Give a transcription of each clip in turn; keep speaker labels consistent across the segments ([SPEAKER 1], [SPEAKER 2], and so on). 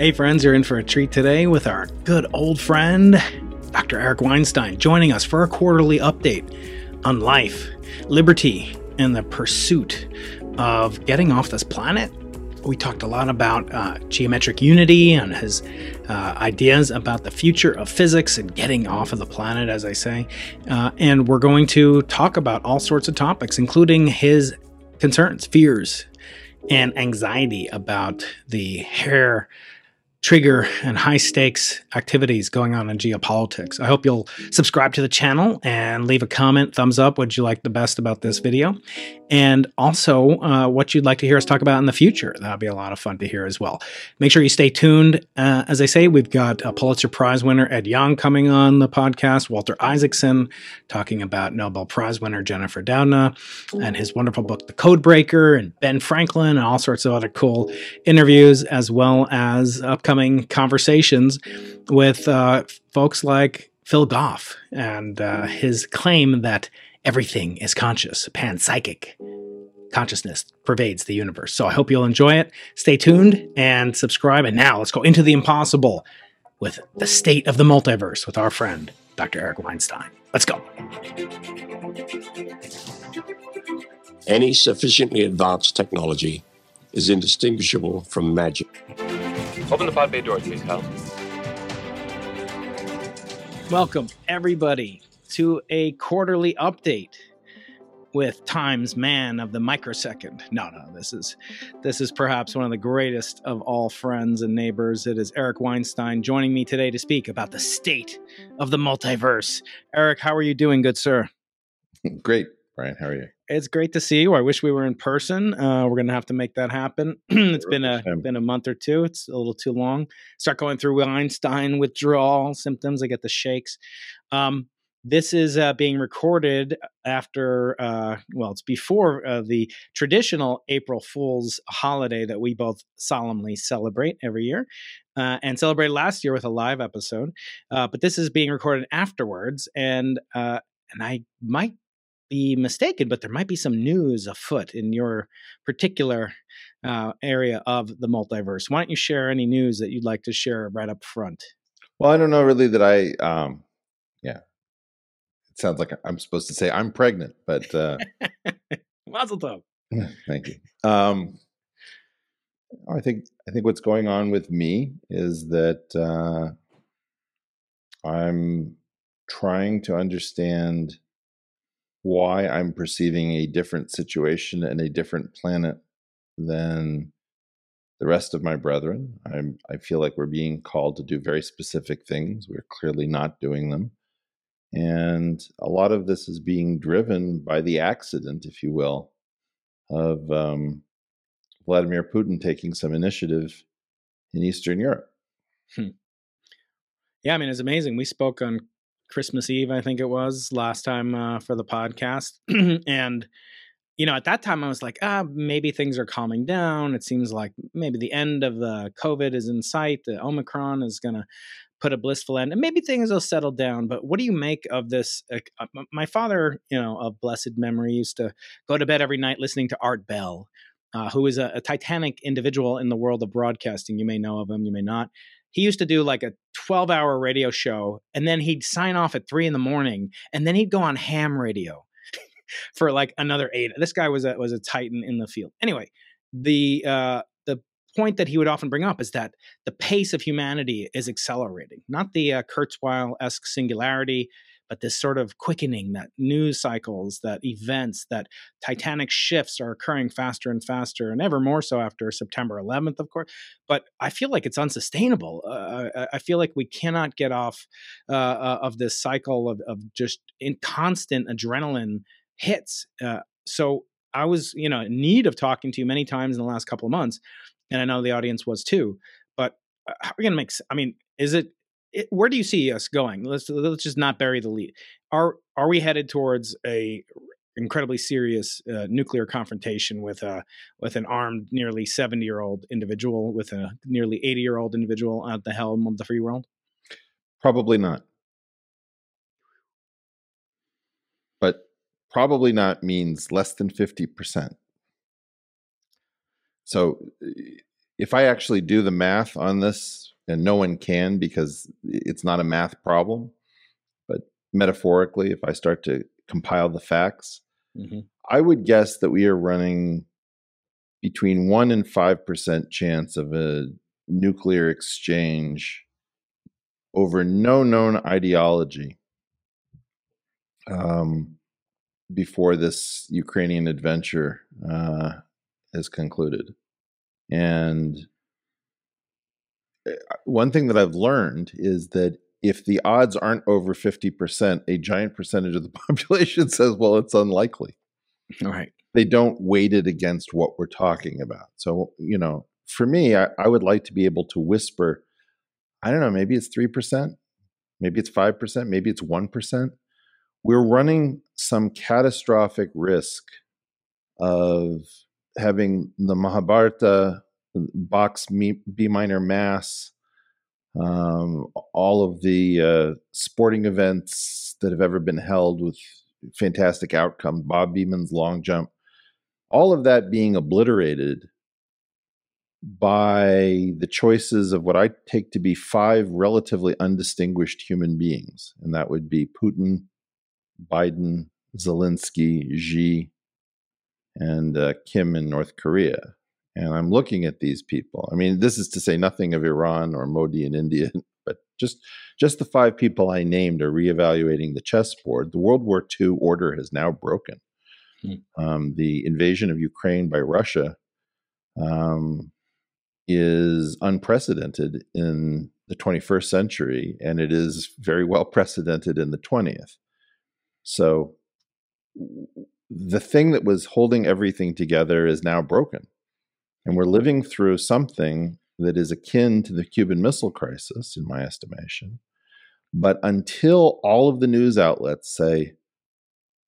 [SPEAKER 1] Hey, friends, you're in for a treat today with our good old friend, Dr. Eric Weinstein, joining us for a quarterly update on life, liberty, and the pursuit of getting off this planet. We talked a lot about uh, geometric unity and his uh, ideas about the future of physics and getting off of the planet, as I say. Uh, and we're going to talk about all sorts of topics, including his concerns, fears, and anxiety about the hair trigger and high stakes activities going on in geopolitics. I hope you'll subscribe to the channel and leave a comment, thumbs up, what you like the best about this video, and also uh, what you'd like to hear us talk about in the future. That'll be a lot of fun to hear as well. Make sure you stay tuned. Uh, as I say, we've got a Pulitzer Prize winner, Ed Yong, coming on the podcast, Walter Isaacson talking about Nobel Prize winner Jennifer Doudna and his wonderful book, The Code Breaker, and Ben Franklin, and all sorts of other cool interviews, as well as upcoming upcoming conversations with uh, folks like Phil Goff and uh, his claim that everything is conscious, panpsychic consciousness pervades the universe. So I hope you'll enjoy it. Stay tuned and subscribe. And now let's go into the impossible with the state of the multiverse with our friend, Dr. Eric Weinstein. Let's go.
[SPEAKER 2] Any sufficiently advanced technology is indistinguishable from magic.
[SPEAKER 3] Open the pod bay doors, please, Kyle.
[SPEAKER 1] Welcome, everybody, to a quarterly update with Times Man of the microsecond. No, no, this is this is perhaps one of the greatest of all friends and neighbors. It is Eric Weinstein joining me today to speak about the state of the multiverse. Eric, how are you doing, good sir?
[SPEAKER 4] Great, Brian. How are you?
[SPEAKER 1] It's great to see you. I wish we were in person. Uh, we're gonna have to make that happen. it's been a been a month or two. It's a little too long. Start going through Einstein withdrawal symptoms. I get the shakes. Um, this is uh, being recorded after, uh, well, it's before uh, the traditional April Fool's holiday that we both solemnly celebrate every year uh, and celebrated last year with a live episode. Uh, but this is being recorded afterwards, and uh, and I might be mistaken, but there might be some news afoot in your particular uh, area of the multiverse. Why don't you share any news that you'd like to share right up front?
[SPEAKER 4] Well, I don't know really that I, um, yeah, it sounds like I'm supposed to say I'm pregnant, but uh,
[SPEAKER 1] Mazel tov.
[SPEAKER 4] Thank you. Um, I think I think what's going on with me is that uh, I'm trying to understand why I'm perceiving a different situation and a different planet than the rest of my brethren. I'm, I feel like we're being called to do very specific things. We're clearly not doing them. And a lot of this is being driven by the accident, if you will, of um, Vladimir Putin taking some initiative in Eastern Europe. Hmm.
[SPEAKER 1] Yeah, I mean, it's amazing. We spoke on Christmas Eve, I think it was last time uh, for the podcast. and, you know, at that time I was like, ah, maybe things are calming down. It seems like maybe the end of the COVID is in sight. The Omicron is going to put a blissful end and maybe things will settle down. But what do you make of this? Uh, my father, you know, of blessed memory, used to go to bed every night listening to Art Bell. Uh, who is a, a titanic individual in the world of broadcasting? You may know of him, you may not he used to do like a 12 hour radio show and then he'd sign off at three in the morning and then he'd go on ham radio for like another eight. This guy was a, was a titan in the field. Anyway, the, uh, the point that he would often bring up is that the pace of humanity is accelerating, not the uh, Kurzweil esque singularity, but this sort of quickening that news cycles, that events, that titanic shifts are occurring faster and faster, and ever more so after September 11th, of course. But I feel like it's unsustainable. Uh, I feel like we cannot get off uh, uh of this cycle of, of just in constant adrenaline hits. Uh, so I was, you know, in need of talking to you many times in the last couple of months, and I know the audience was too. But uh, how are we going to make? I mean, is it it, where do you see us going? Let's let's just not bury the lead. Are are we headed towards a incredibly serious uh, nuclear confrontation with a with an armed nearly 70 year old individual with a nearly 80 year old individual at the helm of the free world
[SPEAKER 4] probably not but probably not means less than 50% so if I actually do the math on this, and no one can because it's not a math problem, but metaphorically, if I start to compile the facts,
[SPEAKER 1] Mm-hmm.
[SPEAKER 4] I would guess that we are running between 1 and 5% chance of a nuclear exchange over no known ideology um, before this Ukrainian adventure uh, is concluded. And Eh, one thing that I've learned is that if the odds aren't over 50%, a giant percentage of the population says, well, it's unlikely.
[SPEAKER 1] All right.
[SPEAKER 4] They don't weight it against what we're talking about. So, you know, for me, I, I would like to be able to whisper, I don't know, maybe it's 3%, maybe it's 5%, maybe it's 1%. We're running some catastrophic risk of having the Mahabharata, Bach's B minor mass, um, all of the uh, sporting events that have ever been held with fantastic outcomes, Bob Beamon's long jump, all of that being obliterated by the choices of what I take to be five relatively undistinguished human beings. And that would be Putin, Biden, Zelensky, Xi, and uh, Kim in North Korea. And I'm looking at these people. I mean, this is to say nothing of Iran or Modi in India, but just just the five people I named are reevaluating the chessboard. The World War II order has now broken.
[SPEAKER 1] Hmm.
[SPEAKER 4] Um, the invasion of Ukraine by Russia um, is unprecedented in the 21st century, and it is very well precedented in the 20th. So, the thing that was holding everything together is now broken. And we're living through something that is akin to the Cuban Missile Crisis, in my estimation. But until all of the news outlets say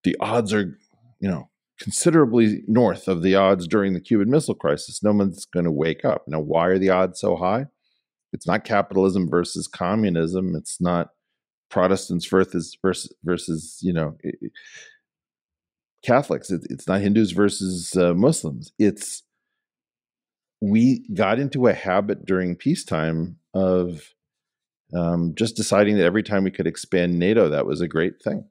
[SPEAKER 4] the odds are, you know, considerably north of the odds during the Cuban Missile Crisis, no one's going to wake up. Now, why are the odds so high? It's not capitalism versus communism. It's not Protestants versus versus, versus you know Catholics. it's not Hindus versus uh, Muslims. It's we got into a habit during peacetime of um, just deciding that every time we could expand NATO, that was a great thing.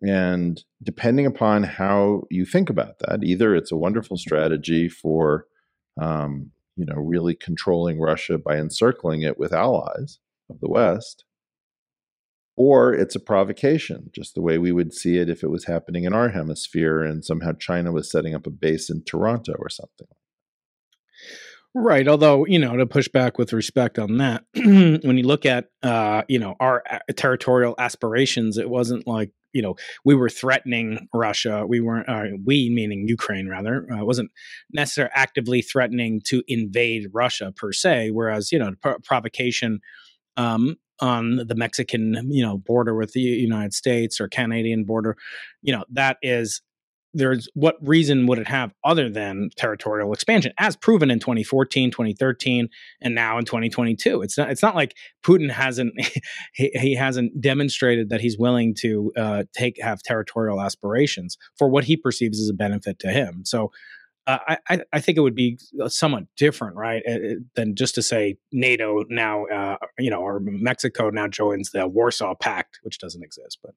[SPEAKER 4] And depending upon how you think about that, either it's a wonderful strategy for, um, you know, really controlling Russia by encircling it with allies of the West, or it's a provocation, just the way we would see it if it was happening in our hemisphere and somehow China was setting up a base in Toronto or something.
[SPEAKER 1] Right. Although, you know, to push back with respect on that, when you look at, uh, you know, our territorial aspirations, it wasn't like, you know, we were threatening Russia. We weren't, uh, we meaning Ukraine rather, uh, wasn't necessarily actively threatening to invade Russia per se. Whereas, you know, provocation um, on the Mexican, you know, border with the United States or Canadian border, you know, that is there's what reason would it have other than territorial expansion as proven in 2014 2013 and now in 2022 it's not it's not like putin hasn't he, he hasn't demonstrated that he's willing to uh, take have territorial aspirations for what he perceives as a benefit to him so uh, I, I think it would be somewhat different, right, uh, uh, than just to say NATO now, uh, you know, or Mexico now joins the Warsaw Pact, which doesn't exist. But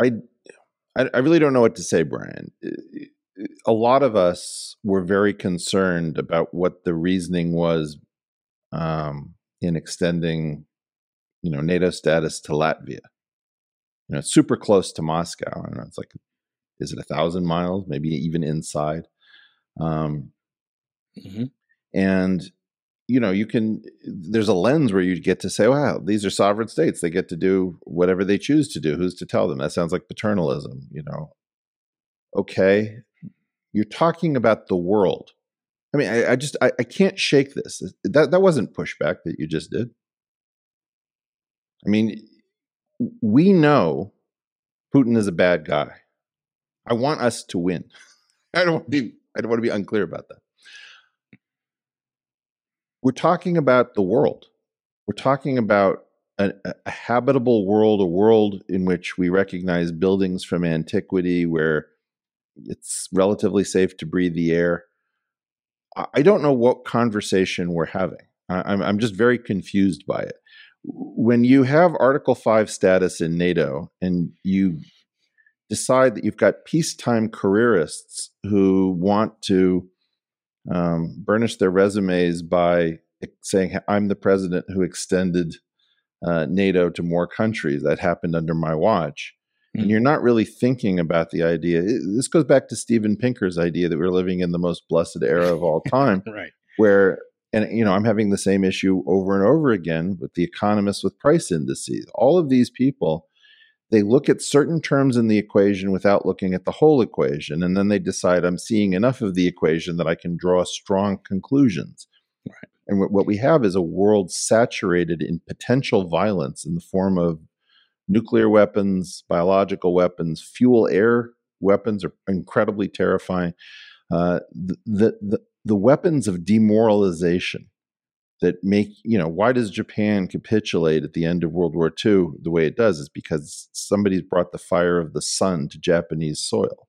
[SPEAKER 4] I I, I really don't know what to say, Brian. A lot of us were very concerned about what the reasoning was um, in extending, you know, NATO status to Latvia. You know, super close to Moscow. I don't know. It's like, is it a thousand miles? Maybe even inside. Um, mm-hmm. And you know, you can, there's a lens where you get to say, oh, wow, these are sovereign states. They get to do whatever they choose to do. Who's to tell them? That sounds like paternalism, you know. Okay. You're talking about the world. I mean, I, I just, I, I can't shake this. That, that wasn't pushback that you just did. I mean, we know Putin is a bad guy. I want us to win. I don't want to be, I don't want to be unclear about that we're talking about the world. We're talking about a, a, habitable world, a world in which we recognize buildings from antiquity where it's relatively safe to breathe the air. I don't know what conversation we're having. I'm, I'm just very confused by it. When you have Article 5 status in NATO and you decide that you've got peacetime careerists who want to um, burnish their resumes by saying, I'm the president who extended uh, NATO to more countries, that happened under my watch and you're not really thinking about the idea. This goes back to Steven Pinker's idea that we're living in the most blessed era of all time,
[SPEAKER 1] right?
[SPEAKER 4] Where and you know I'm having the same issue over and over again with the economists with price indices. All of these people, they look at certain terms in the equation without looking at the whole equation, and then they decide I'm seeing enough of the equation that I can draw strong conclusions.
[SPEAKER 1] Right.
[SPEAKER 4] And what we have is a world saturated in potential violence in the form of nuclear weapons, biological weapons, fuel air weapons are incredibly terrifying. Uh, the, the, the weapons of demoralization that make, you know, why does Japan capitulate at the end of World War II the way it does is because somebody's brought the fire of the sun to Japanese soil.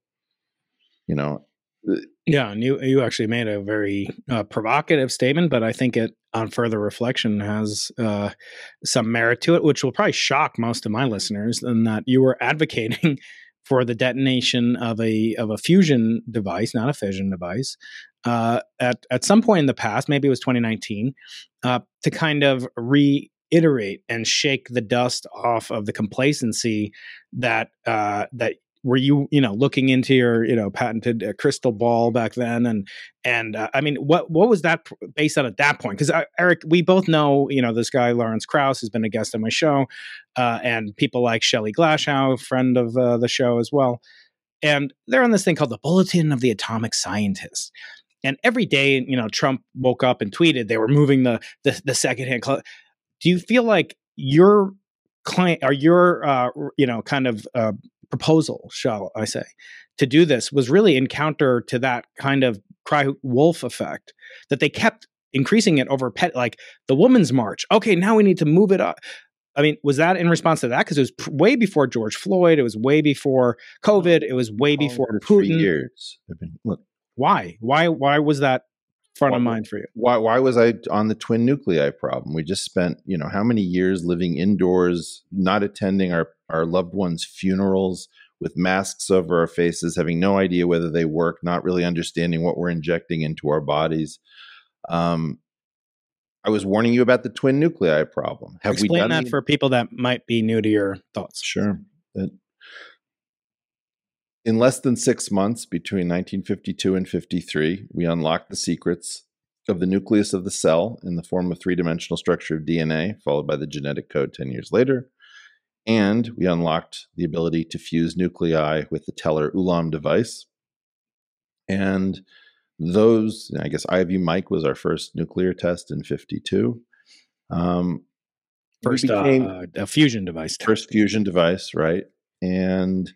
[SPEAKER 4] You know,
[SPEAKER 1] yeah, and you you actually made a very uh, provocative statement, but I think it, on further reflection, has uh, some merit to it, which will probably shock most of my listeners. In that you were advocating for the detonation of a of a fusion device, not a fission device, uh, at at some point in the past, maybe it was 2019, uh, to kind of reiterate and shake the dust off of the complacency that uh, that were you you know looking into your you know patented uh, crystal ball back then? And and uh, i mean what what was that based on at that point? Because uh, eric we both know you know this guy lawrence krauss has been a guest on my show uh, and people like shelley glashow friend of uh, the show as well. And they're on this thing called the bulletin of the atomic scientist and every day you know trump woke up and tweeted they were moving the the, the secondhand cl- do you feel like your client or your uh, you know kind of uh, proposal, shall I say, to do this was really in counter to that kind of cry wolf effect that they kept increasing it over pet like the woman's march. Okay, now we need to move it up. I mean, was that in response to that? Because it was pr- way before George Floyd. It was way before COVID. It was way before Putin.
[SPEAKER 4] years.
[SPEAKER 1] Been, look, why? Why? Why was that front why, of mind for you?
[SPEAKER 4] Why? Why was I on the twin nuclei problem? We just spent, you know, how many years living indoors, not attending our our loved ones' funerals with masks over our faces, having no idea whether they work, not really understanding what we're injecting into our bodies. Um, I was warning you about the twin nuclei problem.
[SPEAKER 1] Have Explain we done that the- for people that might be new to your thoughts?
[SPEAKER 4] Sure. That in less than six months between 1952 and 53, we unlocked the secrets of the nucleus of the cell in the form of three dimensional structure of DNA, followed by the genetic code 10 years later. And we unlocked the ability to fuse nuclei with the Teller Ulam device. And those, I guess Ivy Mike was our first nuclear test in 52. Um,
[SPEAKER 1] first uh, a fusion device.
[SPEAKER 4] First fusion device, right? And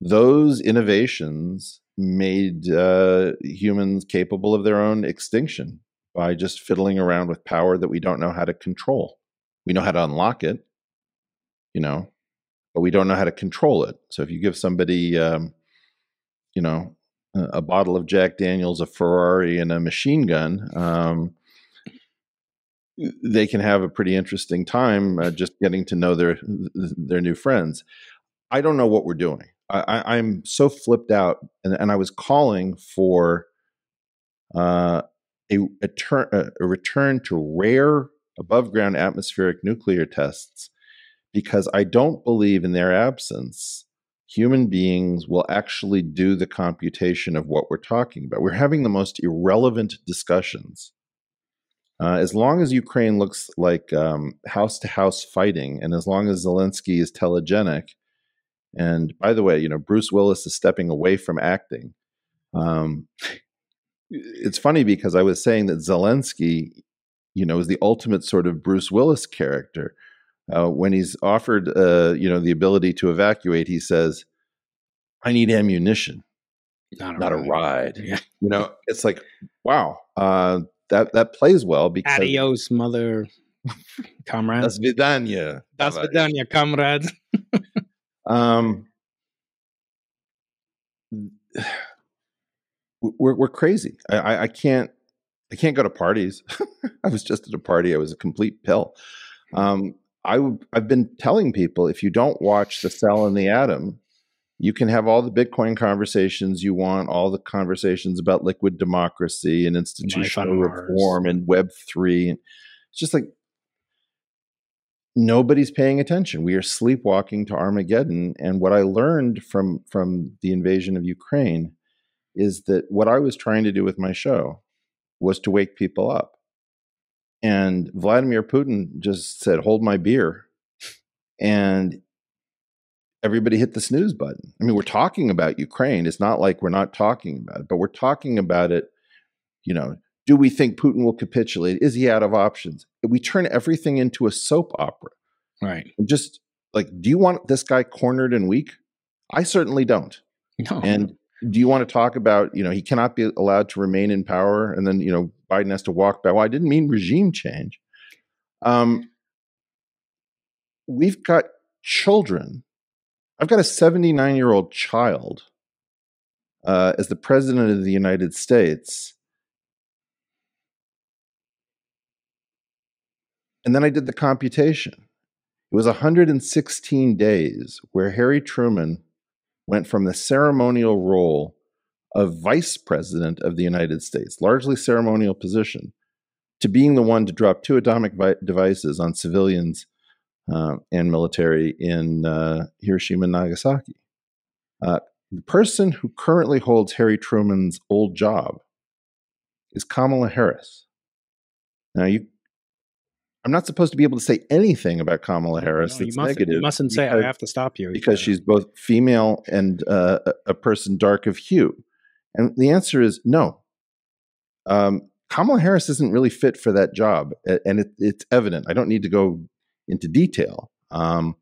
[SPEAKER 4] those innovations made uh, humans capable of their own extinction by just fiddling around with power that we don't know how to control. We know how to unlock it, you know, but we don't know how to control it. So if you give somebody, um, you know, a, bottle of Jack Daniels, a Ferrari, and a machine gun, um, they can have a pretty interesting time uh, just getting to know their their new friends. I don't know what we're doing. I, am so flipped out, and, and, I was calling for uh, a, a, ter- a return to rare above ground atmospheric nuclear tests because I don't believe in their absence, human beings will actually do the computation of what we're talking about. We're having the most irrelevant discussions. Uh, as long as Ukraine looks like house to house fighting, and as long as Zelensky is telegenic, and by the way, you know Bruce Willis is stepping away from acting. Um, it's funny because I was saying that Zelensky, you know, is the ultimate sort of Bruce Willis character uh, when he's offered, uh, you know, the ability to evacuate, he says, "I need ammunition,
[SPEAKER 1] not a
[SPEAKER 4] not
[SPEAKER 1] ride."
[SPEAKER 4] A ride.
[SPEAKER 1] Yeah.
[SPEAKER 4] You know, it's like, wow, uh, that that plays well because
[SPEAKER 1] adios, mother, comrade.
[SPEAKER 4] Das vidanya.
[SPEAKER 1] Das vidanya, comrade.
[SPEAKER 4] um, we're we're crazy. I, I can't I can't go to parties. I was just at a party. I was a complete pill. Um, I w- I've been telling people if you don't watch The Cell and the Atom, you can have all the Bitcoin conversations you want, all the conversations about liquid democracy and institutional reform and Web three. It's just like nobody's paying attention. We are sleepwalking to Armageddon. And what I learned from from the invasion of Ukraine is that what I was trying to do with my show was to wake people up. And Vladimir Putin just said, "Hold my beer," and everybody hit the snooze button. I mean, we're talking about Ukraine. It's not like we're not talking about it, but we're talking about it. You know, do we think Putin will capitulate? Is he out of options? We turn everything into a soap opera.
[SPEAKER 1] Right.
[SPEAKER 4] And just like, do you want this guy cornered and weak? I certainly don't.
[SPEAKER 1] No.
[SPEAKER 4] And do you want to talk about, you know, he cannot be allowed to remain in power and then, you know, Biden has to walk back? Well, I didn't mean regime change. Um, we've got children. I've got a 79 year old child uh, as the president of the United States And then I did the computation. It was 116 days where Harry Truman went from the ceremonial role of vice president of the United States, largely ceremonial position, to being the one to drop two atomic vi- devices on civilians uh, and military in uh, Hiroshima and Nagasaki. Uh, the person who currently holds Harry Truman's old job is Kamala Harris. Now, you I'm not supposed to be able to say anything about Kamala Harris
[SPEAKER 1] no,
[SPEAKER 4] that's
[SPEAKER 1] you
[SPEAKER 4] negative.
[SPEAKER 1] You mustn't say. I have to stop you
[SPEAKER 4] because she's both female and uh, a person dark of hue. And the answer is no. Um, Kamala Harris isn't really fit for that job, and it, it's evident. I don't need to go into detail. Um,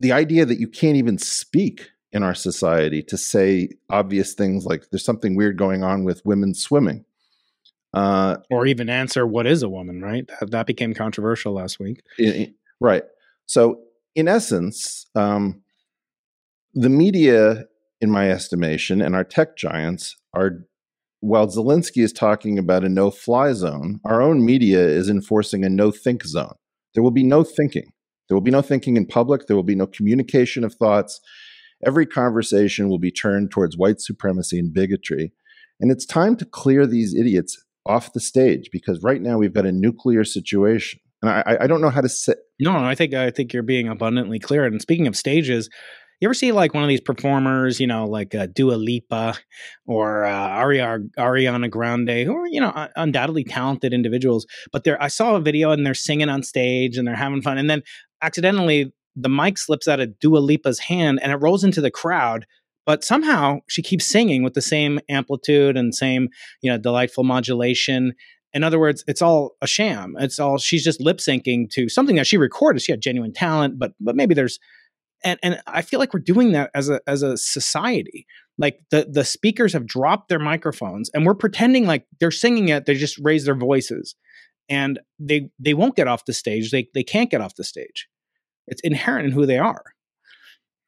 [SPEAKER 4] the idea that you can't even speak in our society to say obvious things like there's something weird going on with women swimming
[SPEAKER 1] uh, or even answer what is a woman, right? That, that became controversial last week.
[SPEAKER 4] right. So, in essence, um, the media, in my estimation, and our tech giants are, while Zelensky is talking about a no fly zone, our own media is enforcing a no think zone. There will be no thinking. There will be no thinking in public. There will be no communication of thoughts. Every conversation will be turned towards white supremacy and bigotry. And it's time to clear these idiots off the stage because right now we've got a nuclear situation. And I, I don't know how to say.
[SPEAKER 1] No, I think I think you're being abundantly clear. And speaking of stages, you ever see like one of these performers, you know, like uh, Dua Lipa or uh, Ariana, Ariana Grande, who are you know undoubtedly talented individuals, but they're I saw a video and they're singing on stage and they're having fun, and then accidentally the mic slips out of Dua Lipa's hand and it rolls into the crowd but somehow she keeps singing with the same amplitude and same you know delightful modulation. In other words it's all a sham. It's all she's just lip syncing to something that she recorded. She had genuine talent but but maybe there's and and i feel like we're doing that as a as a society. Like the the speakers have dropped their microphones and we're pretending like they're singing it they just raise their voices. And they they won't get off the stage. They they can't get off the stage. It's inherent in who they are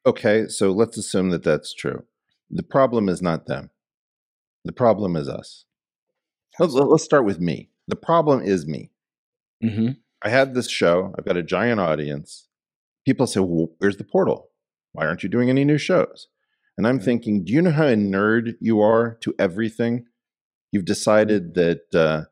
[SPEAKER 4] Okay, so let's assume that that's true. The problem is not them. The problem is us. Let's, let's start with me. The problem is me.
[SPEAKER 1] Mm-hmm.
[SPEAKER 4] I had this show. I've got a giant audience. People say, well, "Where's the portal? Why aren't you doing any new shows?" And I'm thinking, do you know how a nerd you are to everything? You've decided that uh,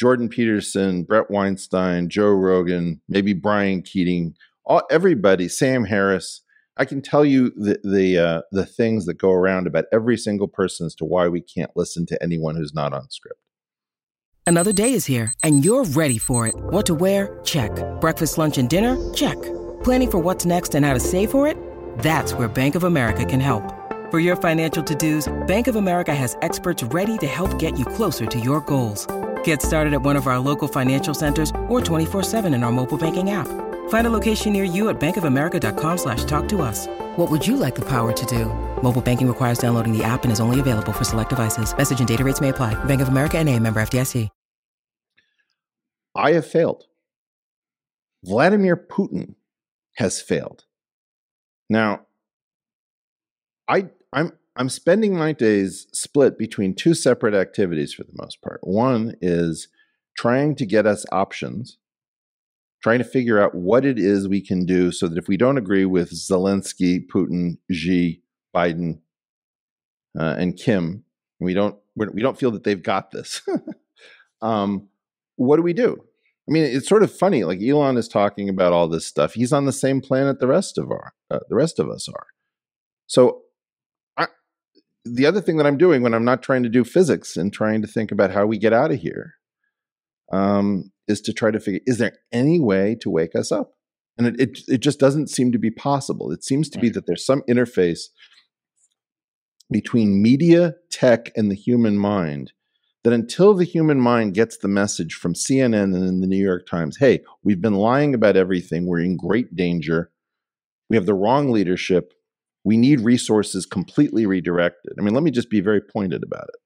[SPEAKER 4] Jordan Peterson, Bret Weinstein, Joe Rogan, maybe Brian Keating, all everybody, Sam Harris, I can tell you the the uh, the things that go around about every single person as to why we can't listen to anyone who's not on script.
[SPEAKER 5] Another day is here, and you're ready for it. What to wear? Check. Breakfast, lunch, and dinner? Check. Planning for what's next and how to save for it? That's where Bank of America can help. For your financial to-dos, Bank of America has experts ready to help get you closer to your goals. Get started at one of our local financial centers or 24-7 in our mobile banking app. Find a location near you at bankofamerica.com slash talk to us. What would you like the power to do? Mobile banking requires downloading the app and is only available for select devices. Message and data rates may apply. Bank of America and a member FDIC.
[SPEAKER 4] I have failed. Vladimir Putin has failed. Now, I I'm I'm spending my days split between two separate activities for the most part. One is trying to get us options, trying to figure out what it is we can do so that if we don't agree with Zelensky, Putin, Xi, Biden, uh, and Kim, we don't we don't feel that they've got this. um, what do we do? I mean, it's sort of funny. Like Elon is talking about all this stuff. He's on the same planet the rest of our uh, the rest of us are. So the other thing that I'm doing when I'm not trying to do physics and trying to think about how we get out of here um, is to try to figure is there any way to wake us up? And it, it, it just doesn't seem to be possible. It seems to right. be that there's some interface between media, tech, and the human mind that until the human mind gets the message from CNN and the New York Times, hey, we've been lying about everything, we're in great danger, we have the wrong leadership, we need resources completely redirected. I mean, let me just be very pointed about it.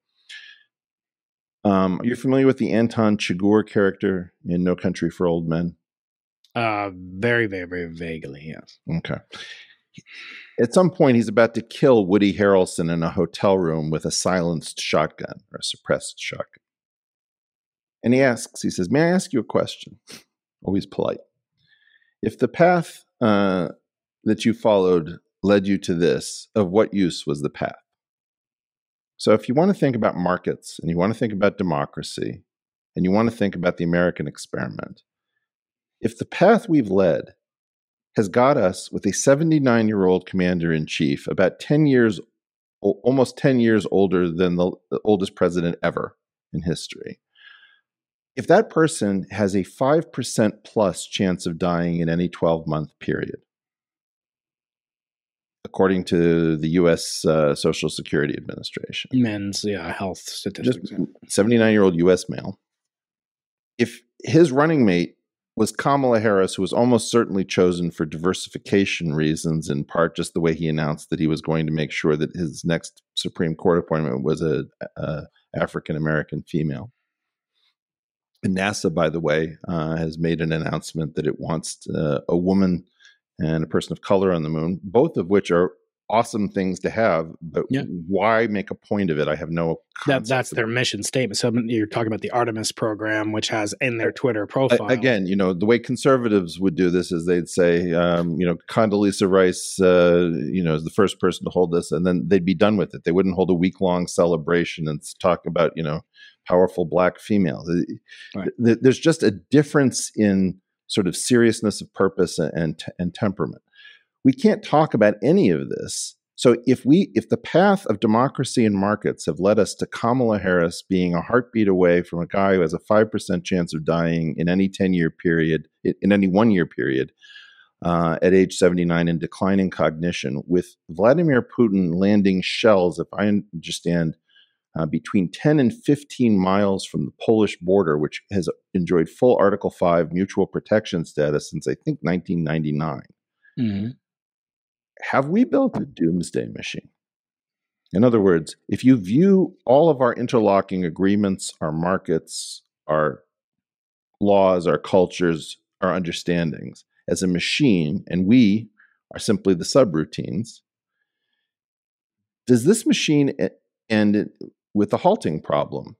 [SPEAKER 4] Um, are you familiar with the Anton Chigurh character in No Country for Old Men?
[SPEAKER 1] Uh, very, very, very vaguely, yes.
[SPEAKER 4] Okay. At some point, he's about to kill Woody Harrelson in a hotel room with a silenced shotgun or a suppressed shotgun. And he asks, he says, May I ask you a question? Always polite. If the path uh, that you followed led you to this, of what use was the path? So, if you want to think about markets and you want to think about democracy and you want to think about the American experiment, if the path we've led has got us with a 79 year old commander in chief, about 10 years, almost 10 years older than the, the oldest president ever in history, if that person has a 5% plus chance of dying in any 12 month period, according to the U.S. Uh, Social Security Administration.
[SPEAKER 1] Men's yeah health statistics.
[SPEAKER 4] Seventy-nine year old U.S. male. If his running mate was Kamala Harris, who was almost certainly chosen for diversification reasons, in part just the way he announced that he was going to make sure that his next Supreme Court appointment was a, a African American female. And NASA, by the way, uh, has made an announcement that it wants uh, a woman and a person of color on the moon, both of which are awesome things to have, but yeah. why make a point of it? I have no.
[SPEAKER 1] That, that's their mission statement. So you're talking about the Artemis program, which has in their Twitter profile.
[SPEAKER 4] Again, you know, the way conservatives would do this is they'd say, um, you know, Condoleezza Rice, uh, you know, is the first person to hold this, and then they'd be done with it. They wouldn't hold a week long celebration and talk about, you know, powerful black females. Right. There's just a difference in sort of seriousness of purpose and, and temperament. We can't talk about any of this. So if we if the path of democracy and markets have led us to Kamala Harris being a heartbeat away from a guy who has a five percent chance of dying in any ten year period in any one year period uh, at age seventy nine and declining cognition, with Vladimir Putin landing shells, if I understand, uh, between 10 and 15 miles from the Polish border, which has enjoyed full Article 5 mutual protection status since I think 1999. Mm-hmm. Have we built a doomsday machine? In other words, if you view all of our interlocking agreements, our markets, our laws, our cultures, our understandings as a machine, and we are simply the subroutines, does this machine end with the halting problem.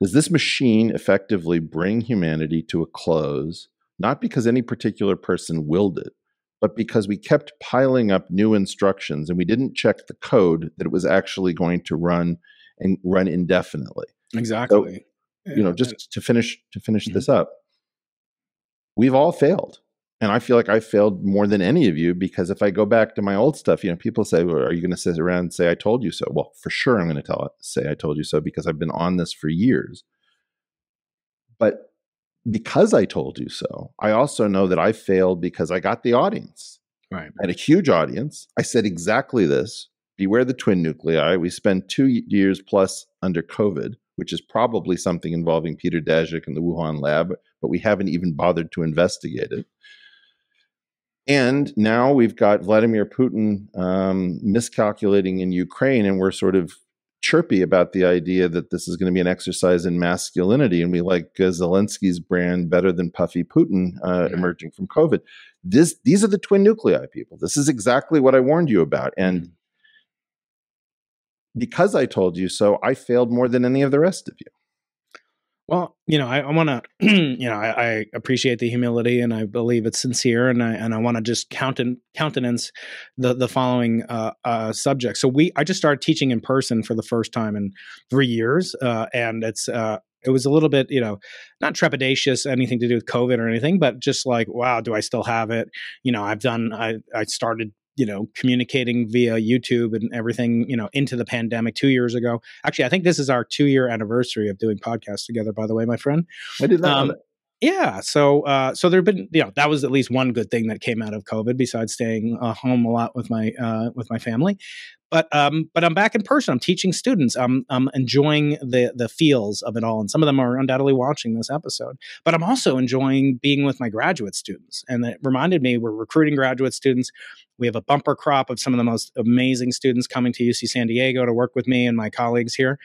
[SPEAKER 4] Does this machine effectively bring humanity to a close, not because any particular person willed it, but because we kept piling up new instructions and we didn't check the code that it was actually going to run and run indefinitely?
[SPEAKER 1] Exactly.
[SPEAKER 4] So, you know, just to finish to finish mm-hmm. this up, we've all failed and I feel like I failed more than any of you because if I go back to my old stuff, you know, people say, well, "Are you going to sit around and say I told you so?" Well, for sure, I'm going to tell it, say I told you so because I've been on this for years. But because I told you so, I also know that I failed because I got the audience.
[SPEAKER 1] Right.
[SPEAKER 4] I had a huge audience. I said exactly this: beware the twin nuclei. We spent two years plus under COVID, which is probably something involving Peter Daszak and the Wuhan lab, but we haven't even bothered to investigate it. And now we've got Vladimir Putin um, miscalculating in Ukraine, and we're sort of chirpy about the idea that this is going to be an exercise in masculinity, and we like uh, Zelensky's brand better than puffy Putin uh, yeah. emerging from COVID. This, these are the twin nuclei, people. This is exactly what I warned you about, and mm-hmm. because I told you so, I failed more than any of the rest of you.
[SPEAKER 1] Well, you know, I, I want to, you know, I, I, appreciate the humility, and I believe it's sincere, and I and I want to just counten, countenance the the following uh, uh, subject. So we, I just started teaching in person for the first time in three years, uh, and it's uh, it was a little bit, you know, not trepidatious, anything to do with COVID or anything, but just like, wow, do I still have it? You know, I've done, I I started you know communicating via youtube and everything you know into the pandemic two years ago actually i think this is our two year anniversary of doing podcasts together by the way my friend
[SPEAKER 4] i did not um,
[SPEAKER 1] yeah so uh, so there have been you know that was at least one good thing that came out of covid besides staying uh, home a lot with my uh, with my family but um, but I'm back in person. I'm teaching students. I'm I'm enjoying the the feels of it all, and some of them are undoubtedly watching this episode. But I'm also enjoying being with my graduate students, and it reminded me we're recruiting graduate students. We have a bumper crop of some of the most amazing students coming to UC San Diego to work with me and my colleagues here,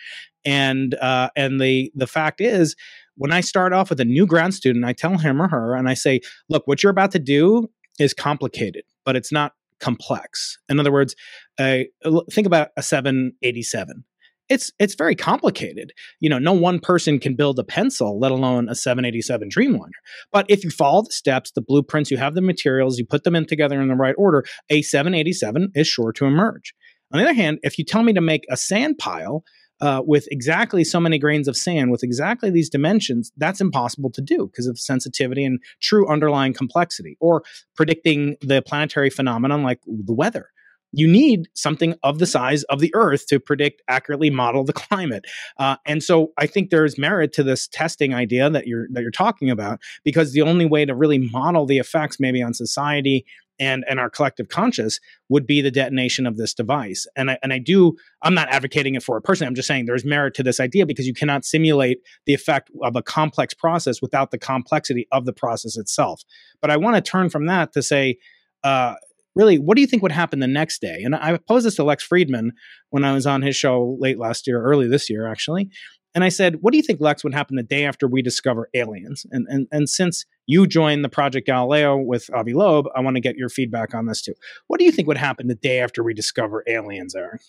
[SPEAKER 1] and uh, and the the fact is when I start off with a new grad student, I tell him or her, and I say, look, what you're about to do is complicated, but it's not complex. In other words, think about a 787. It's it's very complicated. You know, no one person can build a pencil, let alone a 787 Dreamliner. But if you follow the steps, the blueprints, you have the materials, you put them in together in the right order, a 787 is sure to emerge. On the other hand, if you tell me to make a sand pile, uh, with exactly so many grains of sand with exactly these dimensions, that's impossible to do because of sensitivity and true underlying complexity, or predicting the planetary phenomenon like the weather. You need something of the size of the Earth to predict accurately model the climate, uh, and so I think there's merit to this testing idea that you're that you're talking about because the only way to really model the effects maybe on society and and our collective conscious would be the detonation of this device. And I and I do I'm not advocating it for a person. I'm just saying there's merit to this idea because you cannot simulate the effect of a complex process without the complexity of the process itself. But I want to turn from that to say. Uh, really, what do you think would happen the next day? And I posed this to Lex Fridman when I was on his show late last year, early this year, actually. And I said, What do you think, Lex, would happen the day after we discover aliens? And, and, and since you joined the Project Galileo with Avi Loeb, I want to get your feedback on this too. What do you think would happen the day after we discover aliens, Eric?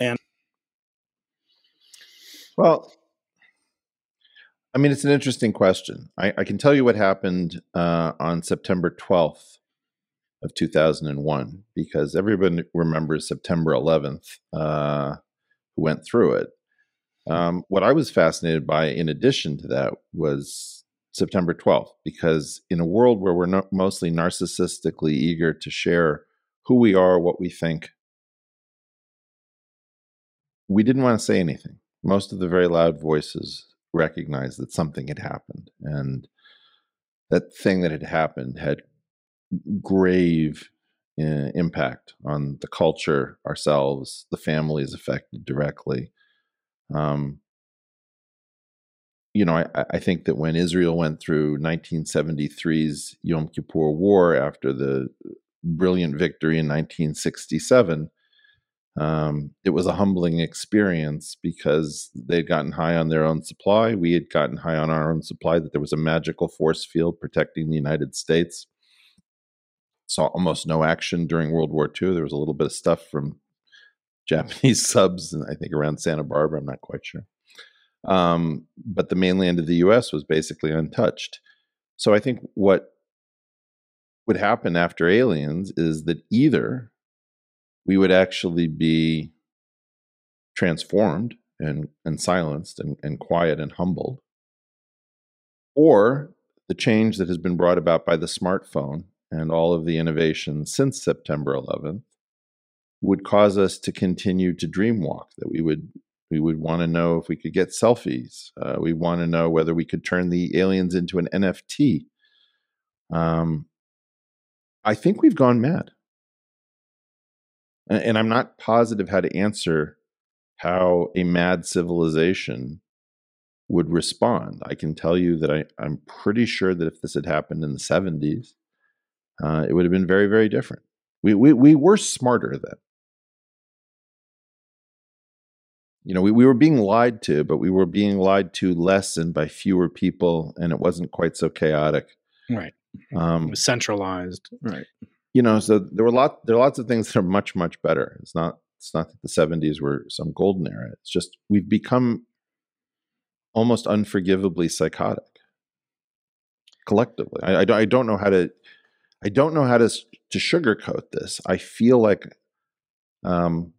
[SPEAKER 1] And
[SPEAKER 4] well, I mean, it's an interesting question. I, I can tell you what happened uh, on September 12th of 2001 because everyone remembers September 11th. Uh, who went through it. Um, what I was fascinated by, in addition to that, was September 12th, because in a world where we're no- mostly narcissistically eager to share who we are, what we think, we didn't want to say anything. Most of the very loud voices recognized that something had happened. And that thing that had happened had grave uh, impact on the culture, ourselves, the families affected directly. Um, you know, I, I, think that when Israel went through 1973's Yom Kippur War after the brilliant victory in 1967, um, it was a humbling experience because they'd gotten high on their own supply. We had gotten high on our own supply, that there was a magical force field protecting the United States saw almost no action during World War II. There was a little bit of stuff from Japanese subs, and I think around Santa Barbara. I'm not quite sure. Um, but the mainland of the U.S. was basically untouched. So I think what would happen after aliens is that either we would actually be transformed and, and silenced and, and quiet and humbled, or the change that has been brought about by the smartphone and all of the innovations since September 11th would cause us to continue to dream walk that we would we would want to know if we could get selfies uh, we want to know whether we could turn the aliens into an nft um, i think we've gone mad and, i'm not positive how to answer how a mad civilization would respond i can tell you that I, i'm pretty sure that if this had happened in the 70s uh, it would have been very, very different. We, we, we were smarter then. You know, we, we were being lied to, but we were being lied to less and by fewer people, and it wasn't quite so chaotic.
[SPEAKER 1] Right. Um, it was centralized. Right.
[SPEAKER 4] You know, so there were lot there are lots of things that are much, much better. It's not It's not that the 70s were some golden era. It's just we've become almost unforgivably psychotic collectively. I, I, I don't know how to I don't know how to to sugarcoat this. I feel like um,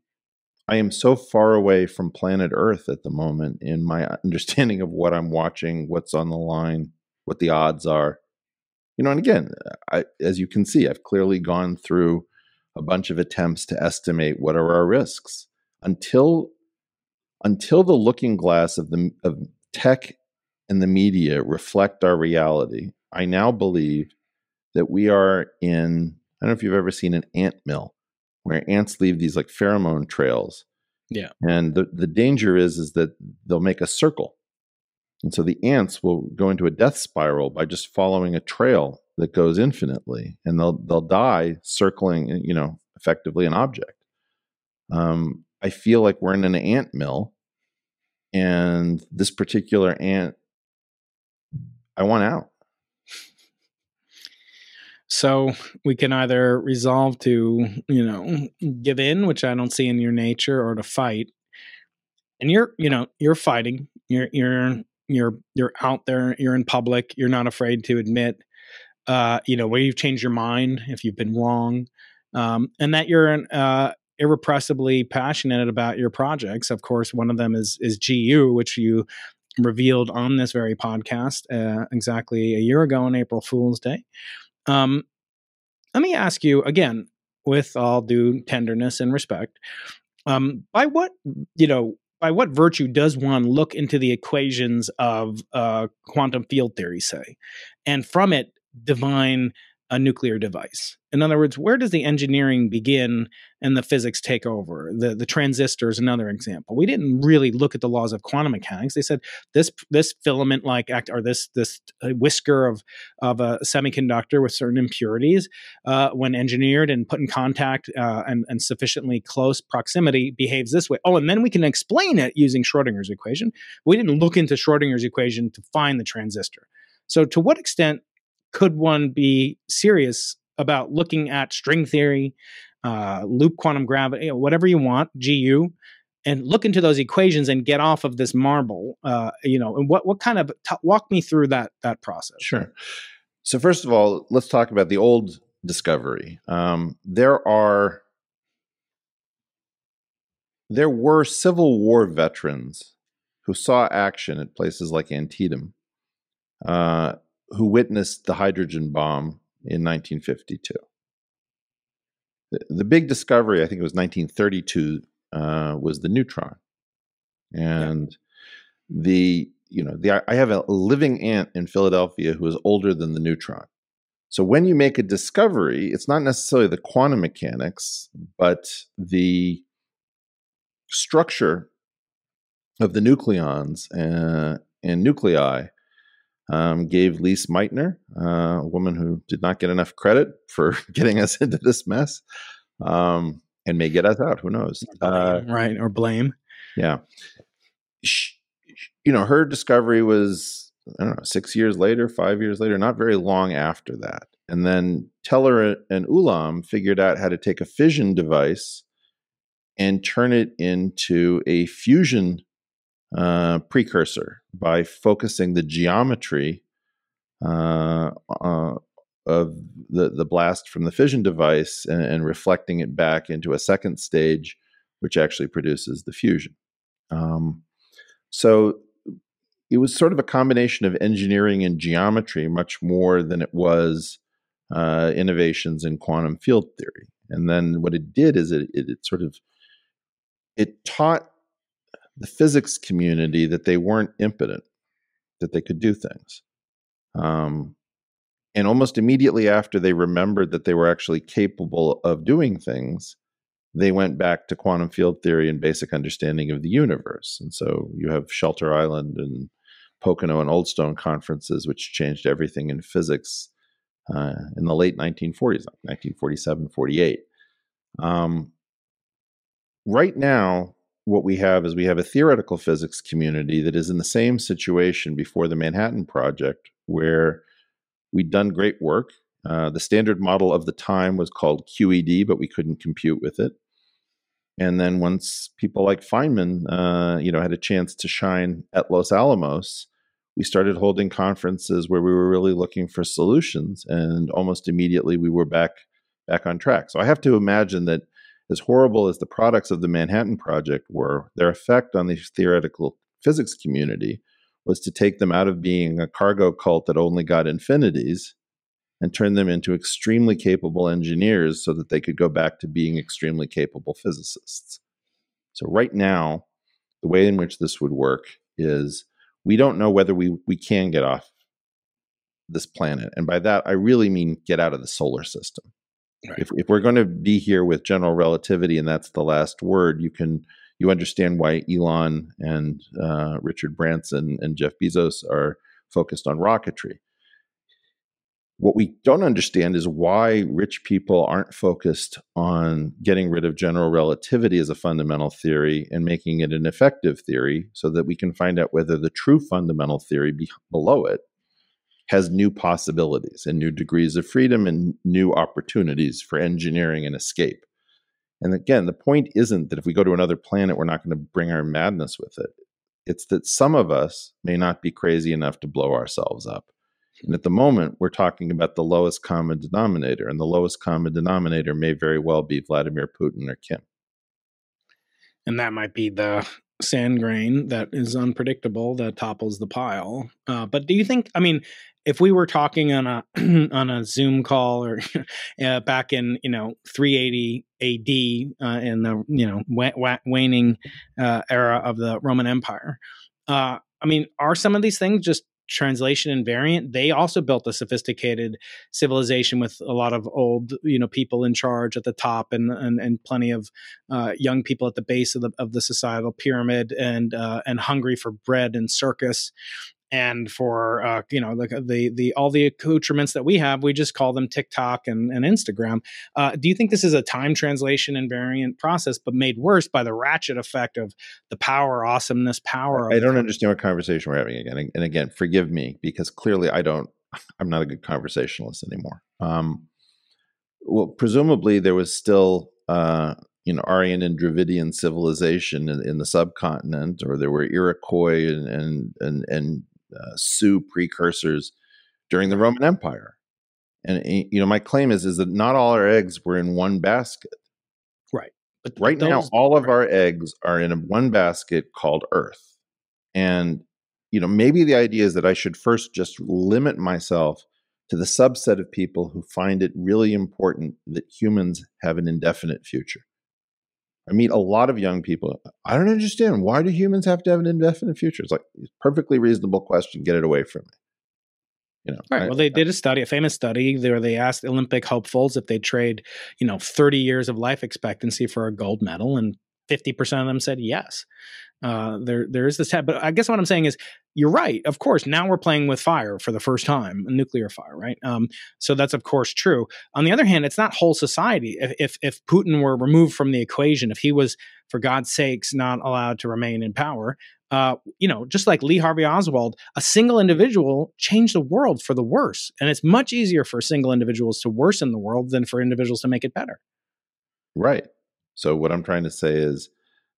[SPEAKER 4] I am so far away from planet Earth at the moment in my understanding of what I'm watching, what's on the line, what the odds are. You know, and again, I, as you can see, I've clearly gone through a bunch of attempts to estimate what are our risks until until the looking glass of the of tech and the media reflect our reality. I now believe that we are in. I don't know if you've ever seen an ant mill where ants leave these like pheromone trails.
[SPEAKER 1] Yeah.
[SPEAKER 4] And the, the danger is is that they'll make a circle. And so the ants will go into a death spiral by just following a trail that goes infinitely and they'll they'll die circling, you know, effectively an object. Um, I feel like we're in an ant mill and this particular ant I want out.
[SPEAKER 1] So we can either resolve to, you know, give in, which I don't see in your nature, or to fight. And you're, you know, you're fighting. You're you're you're you're out there. You're in public. You're not afraid to admit, uh, you know, where you've changed your mind if you've been wrong, um, and that you're an, uh, irrepressibly passionate about your projects. Of course, one of them is is GU, which you revealed on this very podcast uh, exactly a year ago on April Fool's Day. Um, let me ask you again, with all due tenderness and respect, um, by what you know, by what virtue does one look into the equations of uh, quantum field theory, say, and from it divine a nuclear device? In other words, where does the engineering begin and the physics take over? The the transistor is another example. We didn't really look at the laws of quantum mechanics. They said this this filament like act or this this uh, whisker of of a semiconductor with certain impurities, uh, when engineered and put in contact uh, and and sufficiently close proximity, behaves this way. Oh, and then we can explain it using Schrodinger's equation. We didn't look into Schrodinger's equation to find the transistor. So, to what extent could one be serious about looking at string theory, uh, loop quantum gravity, whatever you want, GU, and look into those equations and get off of this marble? Uh, you know, and what what kind of t- walk me through that that process?
[SPEAKER 4] Sure. So first of all, let's talk about the old discovery. Um, there are there were Civil War veterans who saw action at places like Antietam, uh, who witnessed the hydrogen bomb in 1952. The, the big discovery, I think it was 1932, uh, was the neutron, and yeah. the you know the I have a living aunt in Philadelphia who is older than the neutron. So when you make a discovery, it's not necessarily the quantum mechanics, but the structure of the nucleons uh, and nuclei um, gave Lise Meitner, uh, a woman who did not get enough credit for getting us into this mess, um, and may get us out. Who knows?
[SPEAKER 1] Uh, right, or blame.
[SPEAKER 4] Yeah. She, you know, her discovery was, I don't know, six years later, five years later, not very long after that. And then Teller and Ulam figured out how to take a fission device and turn it into a fusion uh, precursor by focusing the geometry uh, uh, of the, the blast from the fission device and, and, reflecting it back into a second stage, which actually produces the fusion. Um, so it was sort of a combination of engineering and geometry, much more than it was uh, innovations in quantum field theory. And then what it did is it, it, it sort of it taught the physics community that they weren't impotent, that they could do things. Um, and almost immediately after they remembered that they were actually capable of doing things, they went back to quantum field theory and basic understanding of the universe. And so you have Shelter Island and Pocono and Oldstone conferences, which changed everything in physics uh, in the late 1940s, like 1947, 48. Um, right now, what we have is we have a theoretical physics community that is in the same situation before the Manhattan Project, where we'd done great work. Uh, the standard model of the time was called QED, but we couldn't compute with it. And then once people like Feynman, uh, you know, had a chance to shine at Los Alamos, we started holding conferences where we were really looking for solutions, and almost immediately we were back back on track. So I have to imagine that as horrible as the products of the Manhattan Project were, their effect on the theoretical physics community was to take them out of being a cargo cult that only got infinities and turn them into extremely capable engineers so that they could go back to being extremely capable physicists. So, right now, the way in which this would work is we don't know whether we, we can get off this planet. And by that, I really mean get out of the solar system. Right. If, if we're going to be here with general relativity and that's the last word, you can you understand why Elon and uh, Richard Branson and Jeff Bezos are focused on rocketry. What we don't understand is why rich people aren't focused on getting rid of general relativity as a fundamental theory and making it an effective theory so that we can find out whether the true fundamental theory be- below it has new possibilities and new degrees of freedom and new opportunities for engineering and escape. And again, the point isn't that if we go to another planet, we're not going to bring our madness with it. It's that some of us may not be crazy enough to blow ourselves up. And at the moment, we're talking about the lowest common denominator, and the lowest common denominator may very well be Vladimir Putin or Kim.
[SPEAKER 1] And that might be the sand grain that is unpredictable that topples the pile. Uh, but do you think? I mean, if we were talking on a on a Zoom call or uh, back in you know 380 AD uh, in the you know waning uh, era of the Roman Empire, uh, I mean, are some of these things just translation invariant? They also built a sophisticated civilization with a lot of old you know people in charge at the top and and, and plenty of uh, young people at the base of the of the societal pyramid and uh, and hungry for bread and circus and for uh, you know the, the the all the accoutrements that we have, we just call them TikTok and, and Instagram. Uh, do you think this is a time translation invariant process, but made worse by the ratchet effect of the power, awesomeness, power?
[SPEAKER 4] I don't understand what conversation we're having again. And again, forgive me because clearly I don't. I'm not a good conversationalist anymore. Um, well, presumably there was still. Uh, you know Aryan and Dravidian civilization in, in, the subcontinent, or there were Iroquois and and and, and uh, Sioux precursors during the Roman Empire. And eh, you know, my claim is is that not all our eggs were in one basket.
[SPEAKER 1] Right.
[SPEAKER 4] But right those, now, all of right. our eggs are in a, one basket called Earth. And you know, maybe the idea is that I should first just limit myself to the subset of people who find it really important that humans have an indefinite future. I meet a lot of young people. I don't understand. Why do humans have to have an indefinite future? It's like perfectly reasonable question. Get it away from me.
[SPEAKER 1] You know, right. I, well, they I, did a study, a famous study, where they asked Olympic hopefuls if they trade, you know, 30 years of life expectancy for a gold medal, and 50% of them said yes. Uh, there, there is this, tab. but I guess what I'm saying is, you're right. Of course, now we're playing with fire for the first time, nuclear fire, right? Um, so that's of course true. On the other hand, it's not whole society. If, if, if Putin were removed from the equation, if he was, for God's sakes, not allowed to remain in power, uh, you know, just like Lee Harvey Oswald, a single individual changed the world for the worse, and it's much easier for single individuals to worsen the world than for individuals to make it better.
[SPEAKER 4] Right. So what I'm trying to say is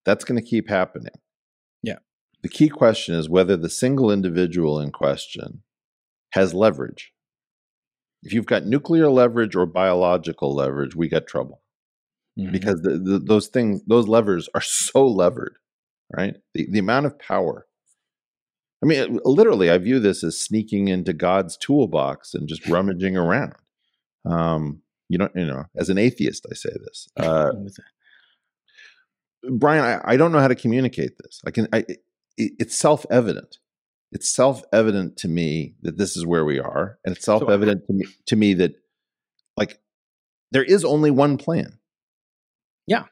[SPEAKER 4] that's going to keep happening. The key question is whether the single individual in question has leverage. If you've got nuclear leverage or biological leverage, we got trouble. Mm-hmm. Because the, the, those things, those levers are so levered, right? The, the amount of power. I mean, literally, I view this as sneaking into God's toolbox and just rummaging around. Um, you know, you know, as an atheist, I say this. Uh, Brian, I, I, don't know how to communicate this. I can. I, it's self evident. It's self evident to me that this is where we are, and it's self evident so, to me to me that like there is only one plan.
[SPEAKER 1] Yeah.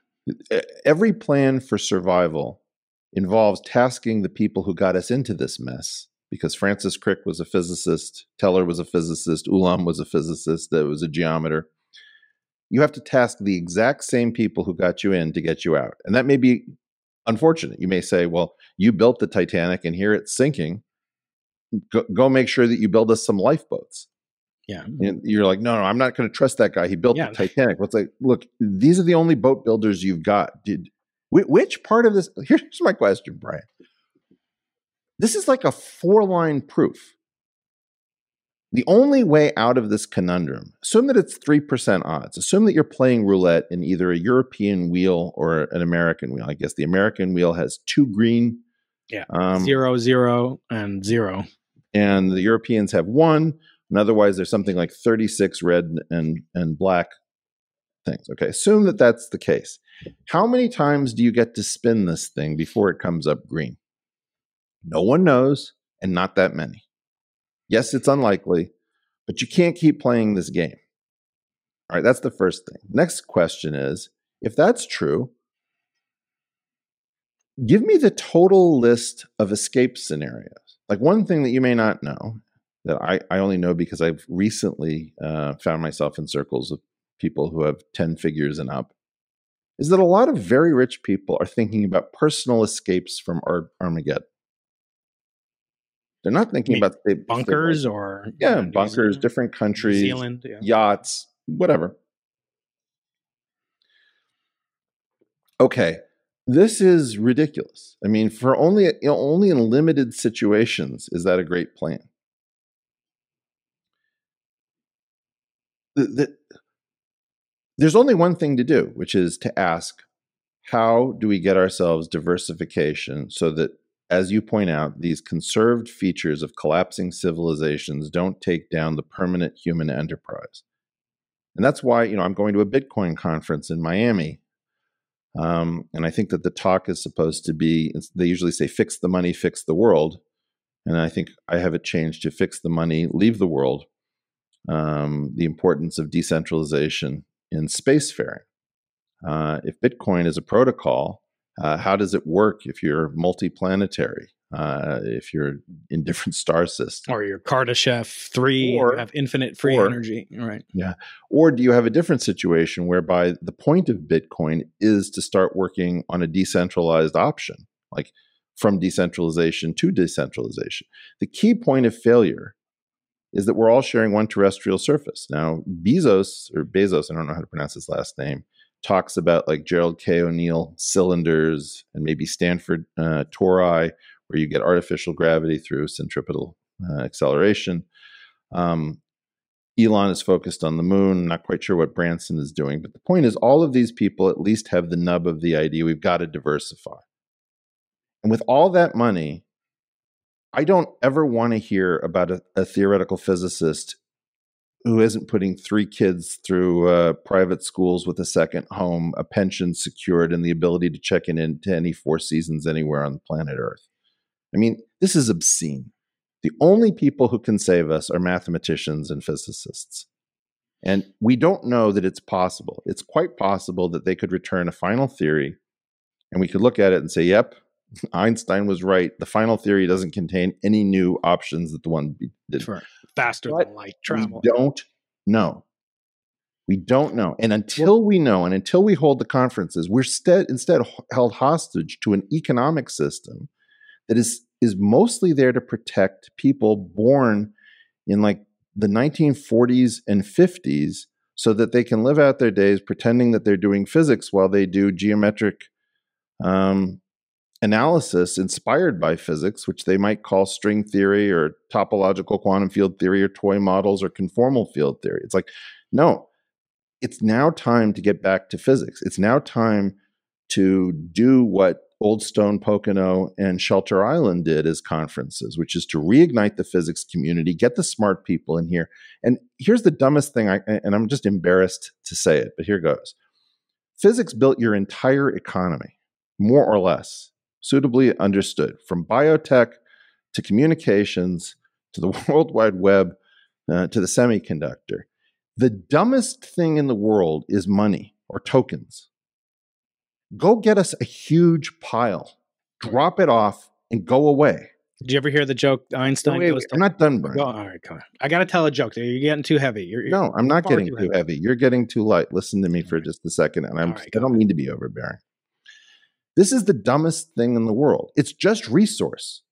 [SPEAKER 4] Every plan for survival involves tasking the people who got us into this mess. Because Francis Crick was a physicist, Teller was a physicist, Ulam was a physicist, that was a geometer you have to task the exact same people who got you in to get you out. And that may be unfortunate. You may say, well, you built the Titanic and here it's sinking. Go, go make sure that you build us some lifeboats.
[SPEAKER 1] Yeah.
[SPEAKER 4] And you're like, no, no, I'm not going to trust that guy. He built yeah. the Titanic. What's like, look, these are the only boat builders you've got. Did Wh- which part of this? Here's my question, Brian. This is like a four line proof. The only way out of this conundrum, assume that it's 3% odds. Assume that you're playing roulette in either a European wheel or an American wheel. I guess the American wheel has two green.
[SPEAKER 1] Yeah.
[SPEAKER 4] Um,
[SPEAKER 1] zero, zero, and zero.
[SPEAKER 4] and the Europeans have one, and otherwise there's something like 36 red and and black things. Okay, assume that that's the case. How many times do you get to spin this thing before it comes up green? No one knows, and not that many. Yes, it's unlikely, but you can't keep playing this game. All right, that's the first thing. Next question is if that's true, give me the total list of escape scenarios. Like one thing that you may not know that I, I only know because I've recently uh, found myself in circles of people who have 10 figures and up is that a lot of very rich people are thinking about personal escapes from Ar- Armageddon. They're not thinking about they,
[SPEAKER 1] Bunkers or
[SPEAKER 4] yeah,
[SPEAKER 1] New
[SPEAKER 4] bunkers,
[SPEAKER 1] Zealand-
[SPEAKER 4] different countries,
[SPEAKER 1] Zealand. Yeah.
[SPEAKER 4] yachts, whatever. Okay, this is ridiculous. I mean, for only you know, only in limited situations is that a great plan. The, the, there's only one thing to do, which is to ask, how do we get ourselves diversification so that, as you point out, these conserved features of collapsing civilizations don't take down the permanent human enterprise? And that's why, you know, I'm going to a Bitcoin conference in Miami. Um, and I think that the talk is supposed to be, they usually say, fix the money, fix the world. And I think I have it changed to fix the money, leave the world. Um, the importance of decentralization in spacefaring. Uh, if Bitcoin is a protocol, uh, how does it work if you're multiplanetary? Uh, if you're in different star systems?
[SPEAKER 1] Or your Kardashev three
[SPEAKER 4] Or-
[SPEAKER 1] have infinite free
[SPEAKER 4] or-
[SPEAKER 1] energy. Right. Yeah.
[SPEAKER 4] Or do you have a different situation whereby the point of Bitcoin is to start working on a decentralized option, like from decentralization to decentralization? The key point of failure is that we're all sharing one terrestrial surface. Now, Bezos, or Bezos, I don't know how to pronounce his last name, talks about like Gerard K. O'Neill cylinders and maybe Stanford uh, tori, where you get artificial gravity through centripetal uh, acceleration. Um, Elon is focused on the moon. Not quite sure what Branson is doing, but the point is, all of these people at least have the nub of the idea we've got to diversify. And with all that money, I don't ever want to hear about a, a theoretical physicist who isn't putting three kids through uh, private schools with a second home, a pension secured, and the ability to check in into any four seasons anywhere on the planet Earth. I mean, this is obscene. The only people who can save us are mathematicians and physicists. And we don't know that it's possible. It's quite possible that they could return a final theory and we could look at it and say, yep, Einstein was right. The final theory doesn't contain any new options that the one did.
[SPEAKER 1] For faster
[SPEAKER 4] But
[SPEAKER 1] than light travel.
[SPEAKER 4] We don't know. We don't know. And until we know, and until we hold the conferences, we're stead, instead held hostage to an economic system that is, is mostly there to protect people born in like the 1940s and 50s so that they can live out their days pretending that they're doing physics while they do geometric um, analysis inspired by physics, which they might call string theory or topological quantum field theory or toy models or conformal field theory. It's like, no, it's now time to get back to physics. It's now time to do what Oldstone Pocono and Shelter Island did as conferences, which is to reignite the physics community, get the smart people in here. And here's the dumbest thing, I, and I'm just embarrassed to say it, but here goes. Physics built your entire economy, more or less, suitably understood, from biotech to communications to the World Wide Web uh, to the semiconductor. The dumbest thing in the world is money or tokens. Go get us a huge pile, drop it off, and go away.
[SPEAKER 1] Did you ever hear the joke Einstein
[SPEAKER 4] Wait,
[SPEAKER 1] goes
[SPEAKER 4] wait,
[SPEAKER 1] to
[SPEAKER 4] I'm not done, Brian.
[SPEAKER 1] Go, all right, come on. I got to tell a joke. You're getting too heavy. You're,
[SPEAKER 4] No, I'm not getting
[SPEAKER 1] too heavy.
[SPEAKER 4] heavy. You're getting too light. Listen to me for
[SPEAKER 1] Alright.
[SPEAKER 4] just a second, and I'm
[SPEAKER 1] Alright,
[SPEAKER 4] I don't mean to be overbearing. This is the dumbest thing in the world. It's just resource.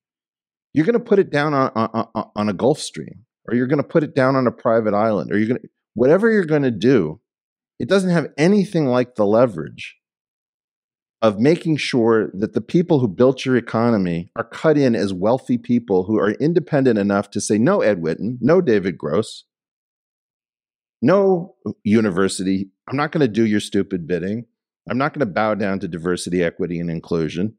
[SPEAKER 4] You're going to put it down on, on, on- a Gulfstream, or you're going to put it down on a private island, or you're going to whatever you're going to do. It doesn't have anything like the leverage of making sure that the people who built your economy are cut in as wealthy people who are independent enough to say, no, Ed Witten, no, David Gross, no, university, I'm not going to do your stupid bidding. I'm not going to bow down to diversity, equity, and inclusion.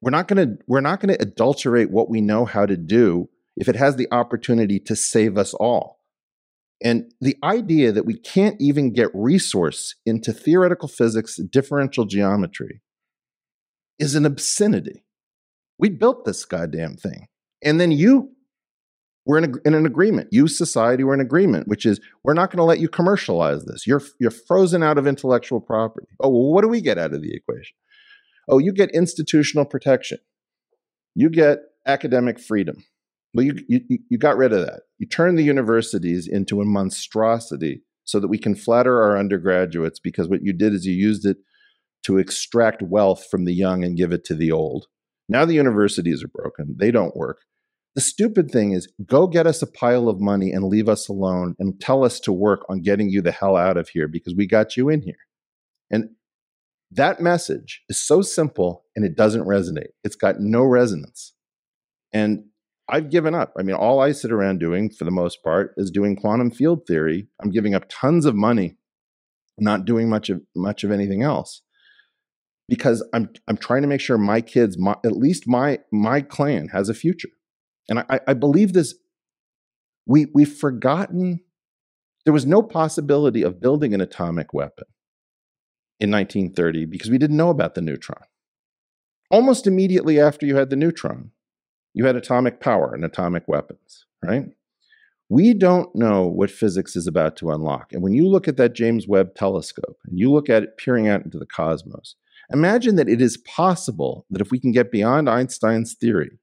[SPEAKER 4] We're not going to we're not going to adulterate what we know how to do if it has the opportunity to save us all. And the idea that we can't even get resource into theoretical physics, differential geometry, is an obscenity. We built this goddamn thing. And then you we're in, a, in an agreement. You, society, we're in agreement, which is we're not going to let you commercialize this. You're, you're frozen out of intellectual property. Oh, well, what do we get out of the equation? Oh, you get institutional protection. You get academic freedom. Well, you, you, you got rid of that. You turned the universities into a monstrosity so that we can flatter our undergraduates because what you did is you used it to extract wealth from the young and give it to the old. Now the universities are broken, they don't work. The stupid thing is go get us a pile of money and leave us alone and tell us to work on getting you the hell out of here because we got you in here. And that message is so simple and it doesn't resonate. It's got no resonance. And I've given up. I mean, all I sit around doing for the most part is doing quantum field theory. I'm giving up tons of money, not doing much of much of anything else. Because I'm I'm trying to make sure my kids, my, at least my my clan, has a future, and I, I believe this. We we've forgotten there was no possibility of building an atomic weapon in 1930 because we didn't know about the neutron. Almost immediately after you had the neutron, you had atomic power and atomic weapons, right? We don't know what physics is about to unlock. And when you look at that James Webb telescope and you look at it peering out into the cosmos, imagine that it is possible that if we can get beyond Einstein's theory,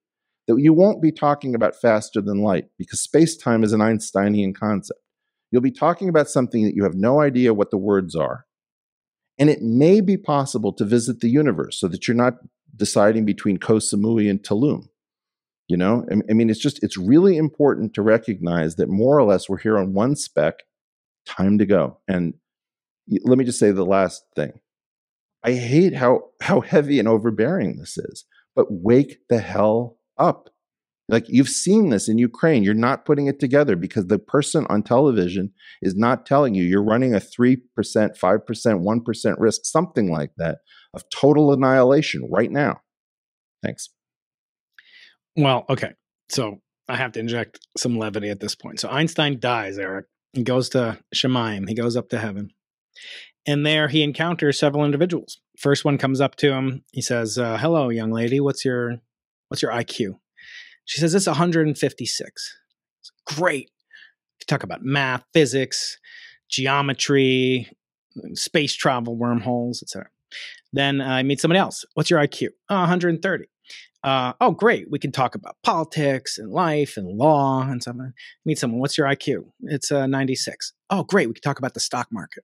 [SPEAKER 4] that you won't be talking about faster than light because space time is an Einsteinian concept. You'll be talking about something that you have no idea what the words are. And it may be possible to visit the universe so that you're not deciding between Koh Samui and Tulum. You know, I mean, it's just, it's really important to recognize that more or less we're here on one spec, time to go. And let me just say the last thing. I hate how how heavy and overbearing this is, but wake the hell up. Like you've seen this in Ukraine, you're not putting it together because the person on television is not telling you you're running a 3%, 5%, 1% risk, something like that, of total annihilation right now. Thanks.
[SPEAKER 1] Well, okay. So I have to inject some levity at this point. So Einstein dies, Eric. He goes to Shemaim. He goes up to heaven. And there he encounters several individuals. First one comes up to him. He says, uh, "Hello, young lady. What's your what's your IQ?" She says, "It's 156." Great. Talk about math, physics, geometry, space travel, wormholes, etc. Then I meet somebody else. What's your IQ? Oh, 130 uh, oh, great. We can talk about politics and life and law and something. Meet someone. What's your IQ? It's uh, 96. Oh, great. We can talk about the stock market.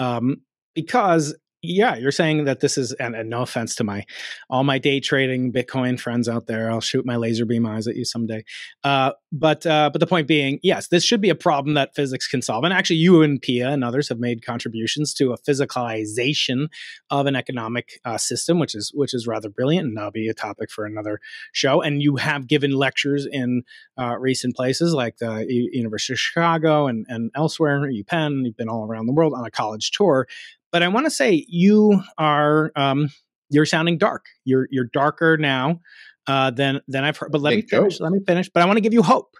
[SPEAKER 1] Um, because yeah, you're saying that this is, and, and, no offense to my all my day trading Bitcoin friends out there. I'll shoot my laser beam eyes at you someday. Uh, but uh, but the point being, yes, this should be a problem that physics can solve. And actually, you and Pia and others have made contributions to a physicalization of an economic uh, system, which is which is rather brilliant, and that'll be a topic for another show. And you have given lectures in uh, recent places like the University of Chicago and and elsewhere, UPenn. You've been all around the world on a college tour but I want to say you are um, you're sounding dark. You're you're darker now uh, than than I've heard. But let me finish. Let me finish. But I want to give you hope.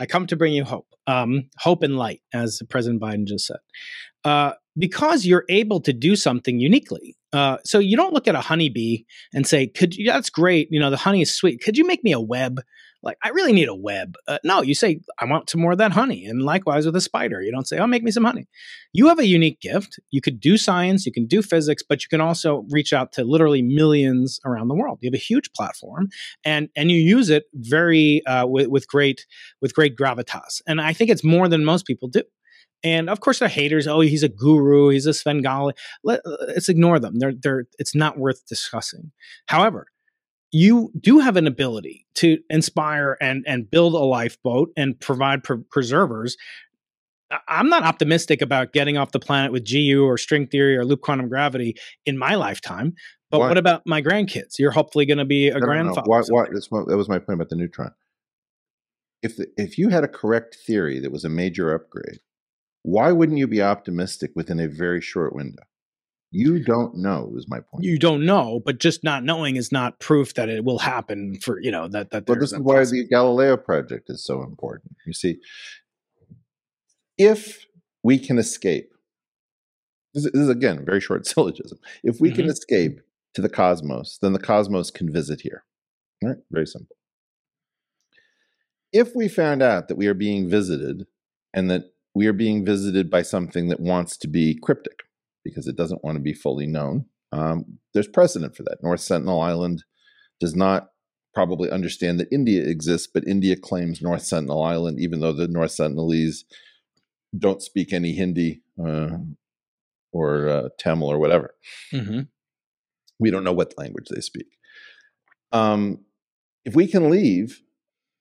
[SPEAKER 1] I come to bring you hope, um, hope and light, as President Biden just said, uh, because you're able to do something uniquely. Uh, so you don't look at a honeybee and say, "Could you, that's great? You know, the honey is sweet. Could you make me a web?" Like i really need a web uh, no you say i want some more of that honey and likewise with a spider you don't say oh make me some honey you have a unique gift you could do science you can do physics but you can also reach out to literally millions around the world you have a huge platform and and you use it very uh, with, with great with great gravitas and i think it's more than most people do and of course, they're haters. Oh, he's a guru. He's a Svengali. Let, uh, let's ignore them. They're, they're, it's not worth discussing. However, you do have an ability to inspire and and build a lifeboat and provide preservers I'm not optimistic about getting off the planet with GU or string theory or loop quantum gravity in my lifetime. But why? what about my grandkids? You're hopefully going to be a no, grandfather.
[SPEAKER 4] No, no. Why, why, that was my point about the neutron. If the, if you had a correct theory that was a major upgrade, why wouldn't you be optimistic within a very short window? You don't know is my point.
[SPEAKER 1] You don't know, but just not knowing is not proof that it will happen for you know that that.
[SPEAKER 4] But this is why the Galileo project is so important. You see, if we can escape, this is, again a very short syllogism. If we mm-hmm. can escape to the cosmos, then the cosmos can visit here. All right, very simple. If we found out that we are being visited and that we are being visited by something that wants to be cryptic because it doesn't want to be fully known, um, there's precedent for that. North Sentinel Island does not probably understand that India exists, but India claims North Sentinel Island, even though the North Sentinelese don't speak any Hindi uh, or uh, Tamil or whatever. Mm-hmm. We don't know what language they speak. Um, if we can leave,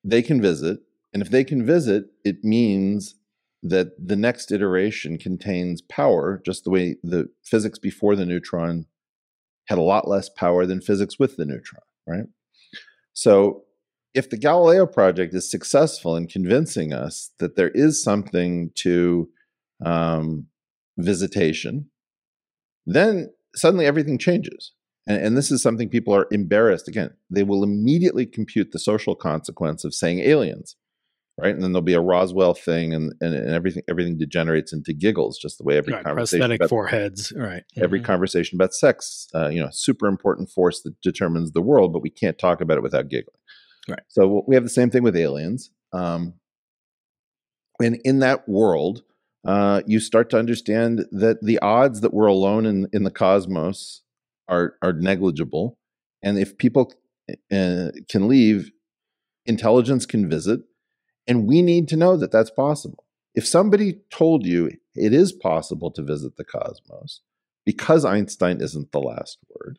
[SPEAKER 4] they can visit. And if they can visit, it means that the next iteration contains power, just the way the physics before the neutron had a lot less power than physics with the neutron, right? So if the Galileo project is successful in convincing us that there is something to um, visitation, then suddenly everything changes. And, and, this is something people are embarrassed. Again, they will immediately compute the social consequence of saying aliens, right? And then there'll be a Roswell thing, and, and, and everything everything degenerates into giggles, just the way every
[SPEAKER 1] right,
[SPEAKER 4] conversation
[SPEAKER 1] prosthetic about, foreheads, right?
[SPEAKER 4] Every mm-hmm. conversation about sex, uh, you know, super important force that determines the world, but we can't talk about it without giggling.
[SPEAKER 1] Right.
[SPEAKER 4] So we have the same thing with aliens. Um, and in that world, uh, you start to understand that the odds that we're alone in, in the cosmos are are negligible, and if people uh, can leave, intelligence can visit, and we need to know that that's possible. If somebody told you it is possible to visit the cosmos, because Einstein isn't the last word,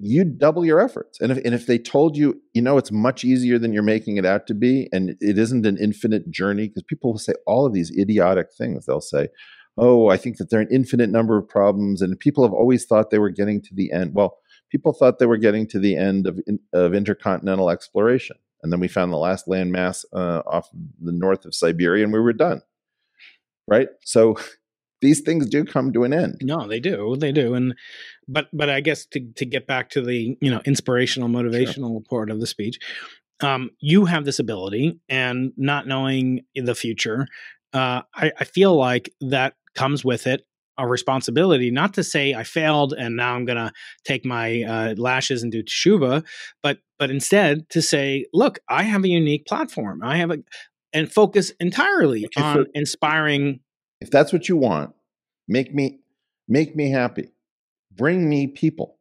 [SPEAKER 4] you double your efforts. And if, and if they told you, you know, it's much easier than you're making it out to be, and it isn't an infinite journey, because people will say all of these idiotic things. They'll say, oh, I think that there are an infinite number of problems, and people have always thought they were getting to the end. Well, people thought they were getting to the end of, of intercontinental exploration. And then we found the last landmass uh, off the north of Siberia, and we were done. Right? So these things do come to an end.
[SPEAKER 1] No, they do. They do. And but but I guess to to get back to the, you know, inspirational motivational sure. part of the speech, um, you have this ability and not knowing the future, uh, I, I feel like that comes with it a responsibility not to say I failed and now I'm going to take my uh, lashes and do teshuva, but but instead to say, look, I have a unique platform. I have a and focus entirely okay, on so inspiring
[SPEAKER 4] if that's what you want, make me make me happy. Bring me people.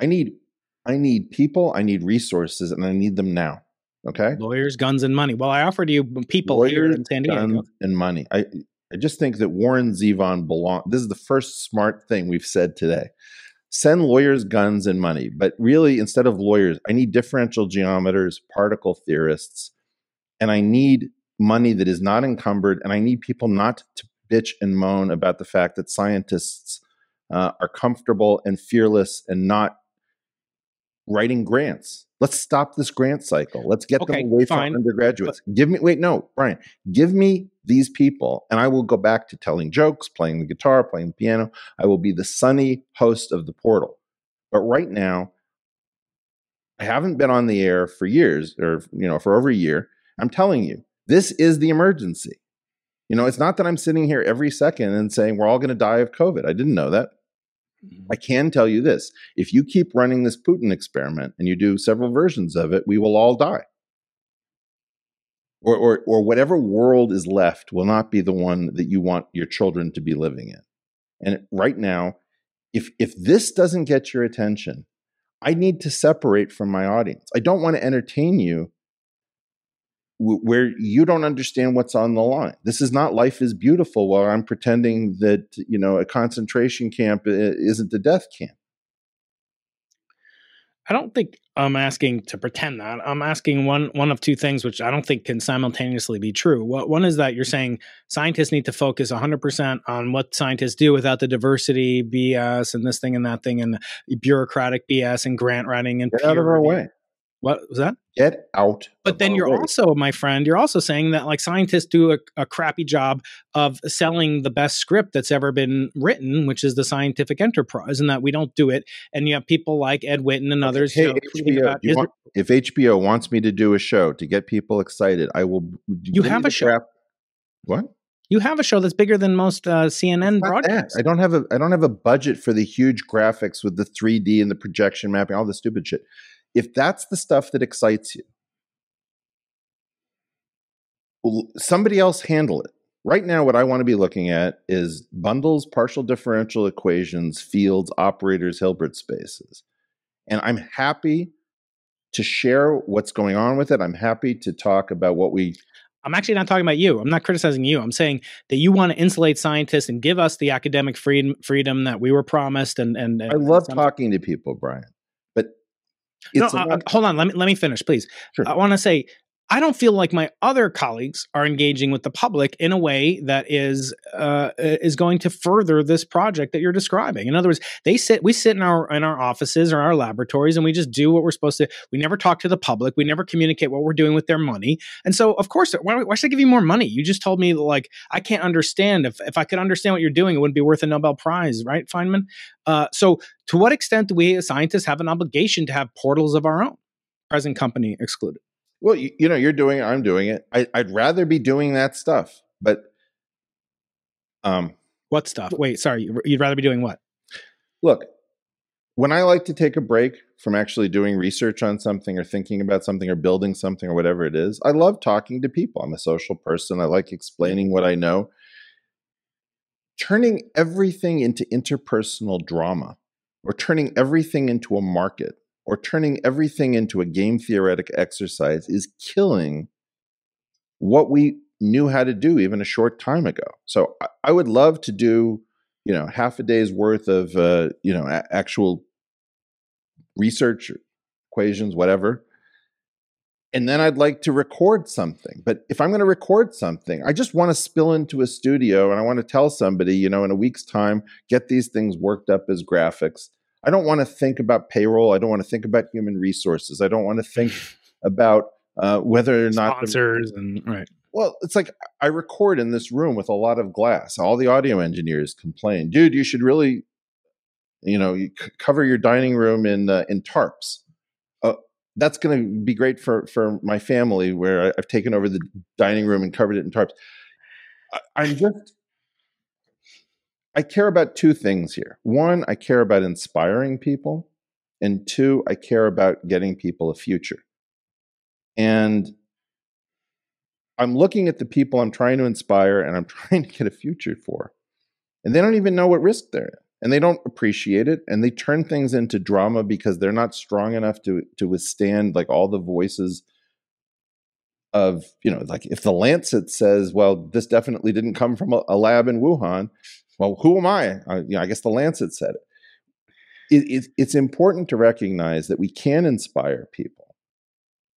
[SPEAKER 4] I need I need people, I need resources, and I need them now. Okay.
[SPEAKER 1] Lawyers, guns, and money. Well, I offered you people Lawyers, here in San Diego.
[SPEAKER 4] and money. I I just think that Warren Zevon belong. This is the first smart thing we've said today. Send lawyers, guns, and money. But really, instead of lawyers, I need differential geometers, particle theorists, and I need money that is not encumbered, and I need people not to bitch and moan about the fact that scientists uh, are comfortable and fearless and not writing grants. Let's stop this grant cycle. Let's get okay, them away fine. from undergraduates. But- give me wait, no, Brian, give me these people, and I will go back to telling jokes, playing the guitar, playing the piano. I will be the sunny host of the portal. But right now, I haven't been on the air for years, or you know, for over a year. I'm telling you, this is the emergency. You know, it's not that I'm sitting here every second and saying we're all going to die of COVID. I didn't know that. Mm-hmm. I can tell you this if you keep running this Putin experiment and you do several versions of it, we will all die. Or, or, or whatever world is left will not be the one that you want your children to be living in. And right now, if, if this doesn't get your attention, I need to separate from my audience. I don't want to entertain you where you don't understand what's on the line. This is not life is beautiful while I'm pretending that, you know, a concentration camp isn't a death camp.
[SPEAKER 1] I don't think I'm asking to pretend that. I'm asking one one of two things, which I don't think can simultaneously be true. What one is that you're saying scientists need to focus 100% on what scientists do without the diversity BS and this thing and that thing and bureaucratic BS and grant writing and
[SPEAKER 4] out of our way.
[SPEAKER 1] What was that?
[SPEAKER 4] Get out.
[SPEAKER 1] But then you're
[SPEAKER 4] way.
[SPEAKER 1] also, my friend, you're also saying that like scientists do a, a, crappy job of selling the best script that's ever been written, which is the scientific enterprise, and that we don't do it. And you have people like Ed Witten and others.
[SPEAKER 4] Hey,
[SPEAKER 1] you know,
[SPEAKER 4] HBO, you want, if HBO wants me to do a show to get people excited, I will.
[SPEAKER 1] You have a show.
[SPEAKER 4] Crap. What?
[SPEAKER 1] You have a show that's bigger than most uh, CNN broadcasts.
[SPEAKER 4] I don't have a I don't have a budget for the huge graphics with the 3D and the projection mapping, all the stupid shit. If that's the stuff that excites you, somebody else handle it. Right now, what I want to be looking at is bundles, partial differential equations, fields, operators, Hilbert spaces. And I'm happy to share what's going on with it. I'm happy to talk about what we.
[SPEAKER 1] I'm actually not talking about you. I'm not criticizing you. I'm saying that you want to insulate scientists and give us the academic freedom freedom that we were promised. And and, and
[SPEAKER 4] I love talking to people, Brian.
[SPEAKER 1] No, uh, hold on. Let me let me finish, please. Sure. I want to say I don't feel like my other colleagues are engaging with the public in a way that is uh, is going to further this project that you're describing. In other words, they sit, we sit in our in our offices or our laboratories, and we just do what we're supposed to. We never talk to the public. We never communicate what we're doing with their money. And so, of course, why, why should I give you more money? You just told me like I can't understand. If if I could understand what you're doing, it wouldn't be worth a Nobel Prize, right, Feynman? Uh, so, to what extent do we as scientists have an obligation to have portals of our own? Present company excluded.
[SPEAKER 4] Well, you, you, know, you're doing it. I'm doing it. I, would rather be doing that stuff, but um,
[SPEAKER 1] what stuff? Wait, sorry. You'd rather be doing what?
[SPEAKER 4] Look, when I like to take a break from actually doing research on something or thinking about something or building something or whatever it is, I love talking to people. I'm a social person. I like explaining what I know. Turning everything into interpersonal drama or turning everything into a market or turning everything into a game theoretic exercise is killing what we knew how to do even a short time ago. So I, would love to do, you know, half a day's worth of, uh, you know, a- actual research equations, whatever. And then I'd like to record something. But if I'm going to record something, I just want to spill into a studio and I want to tell somebody, you know, in a week's time, get these things worked up as graphics I don't want to think about payroll. I don't want to think about human resources. I don't want to think about uh, whether or not
[SPEAKER 1] sponsors the, and right.
[SPEAKER 4] Well, it's like I record in this room with a lot of glass. All the audio engineers complain, dude. You should really, you know, you c- cover your dining room in uh, in tarps. Uh, that's going to be great for for my family, where I, have taken over the dining room and covered it in tarps. I, I'm just I care about two things here. One, I care about inspiring people. And two, I care about getting people a future. And I'm looking at the people I'm trying to inspire and I'm trying to get a future for. And they don't even know what risk they're in. And they don't appreciate it. And they turn things into drama because they're not strong enough to, to withstand like all the voices of, you know, like if the Lancet says, well, this definitely didn't come from a, a lab in Wuhan, well, who am I? I, you know, I guess the Lancet said it. It, it. It's important to recognize that we can inspire people.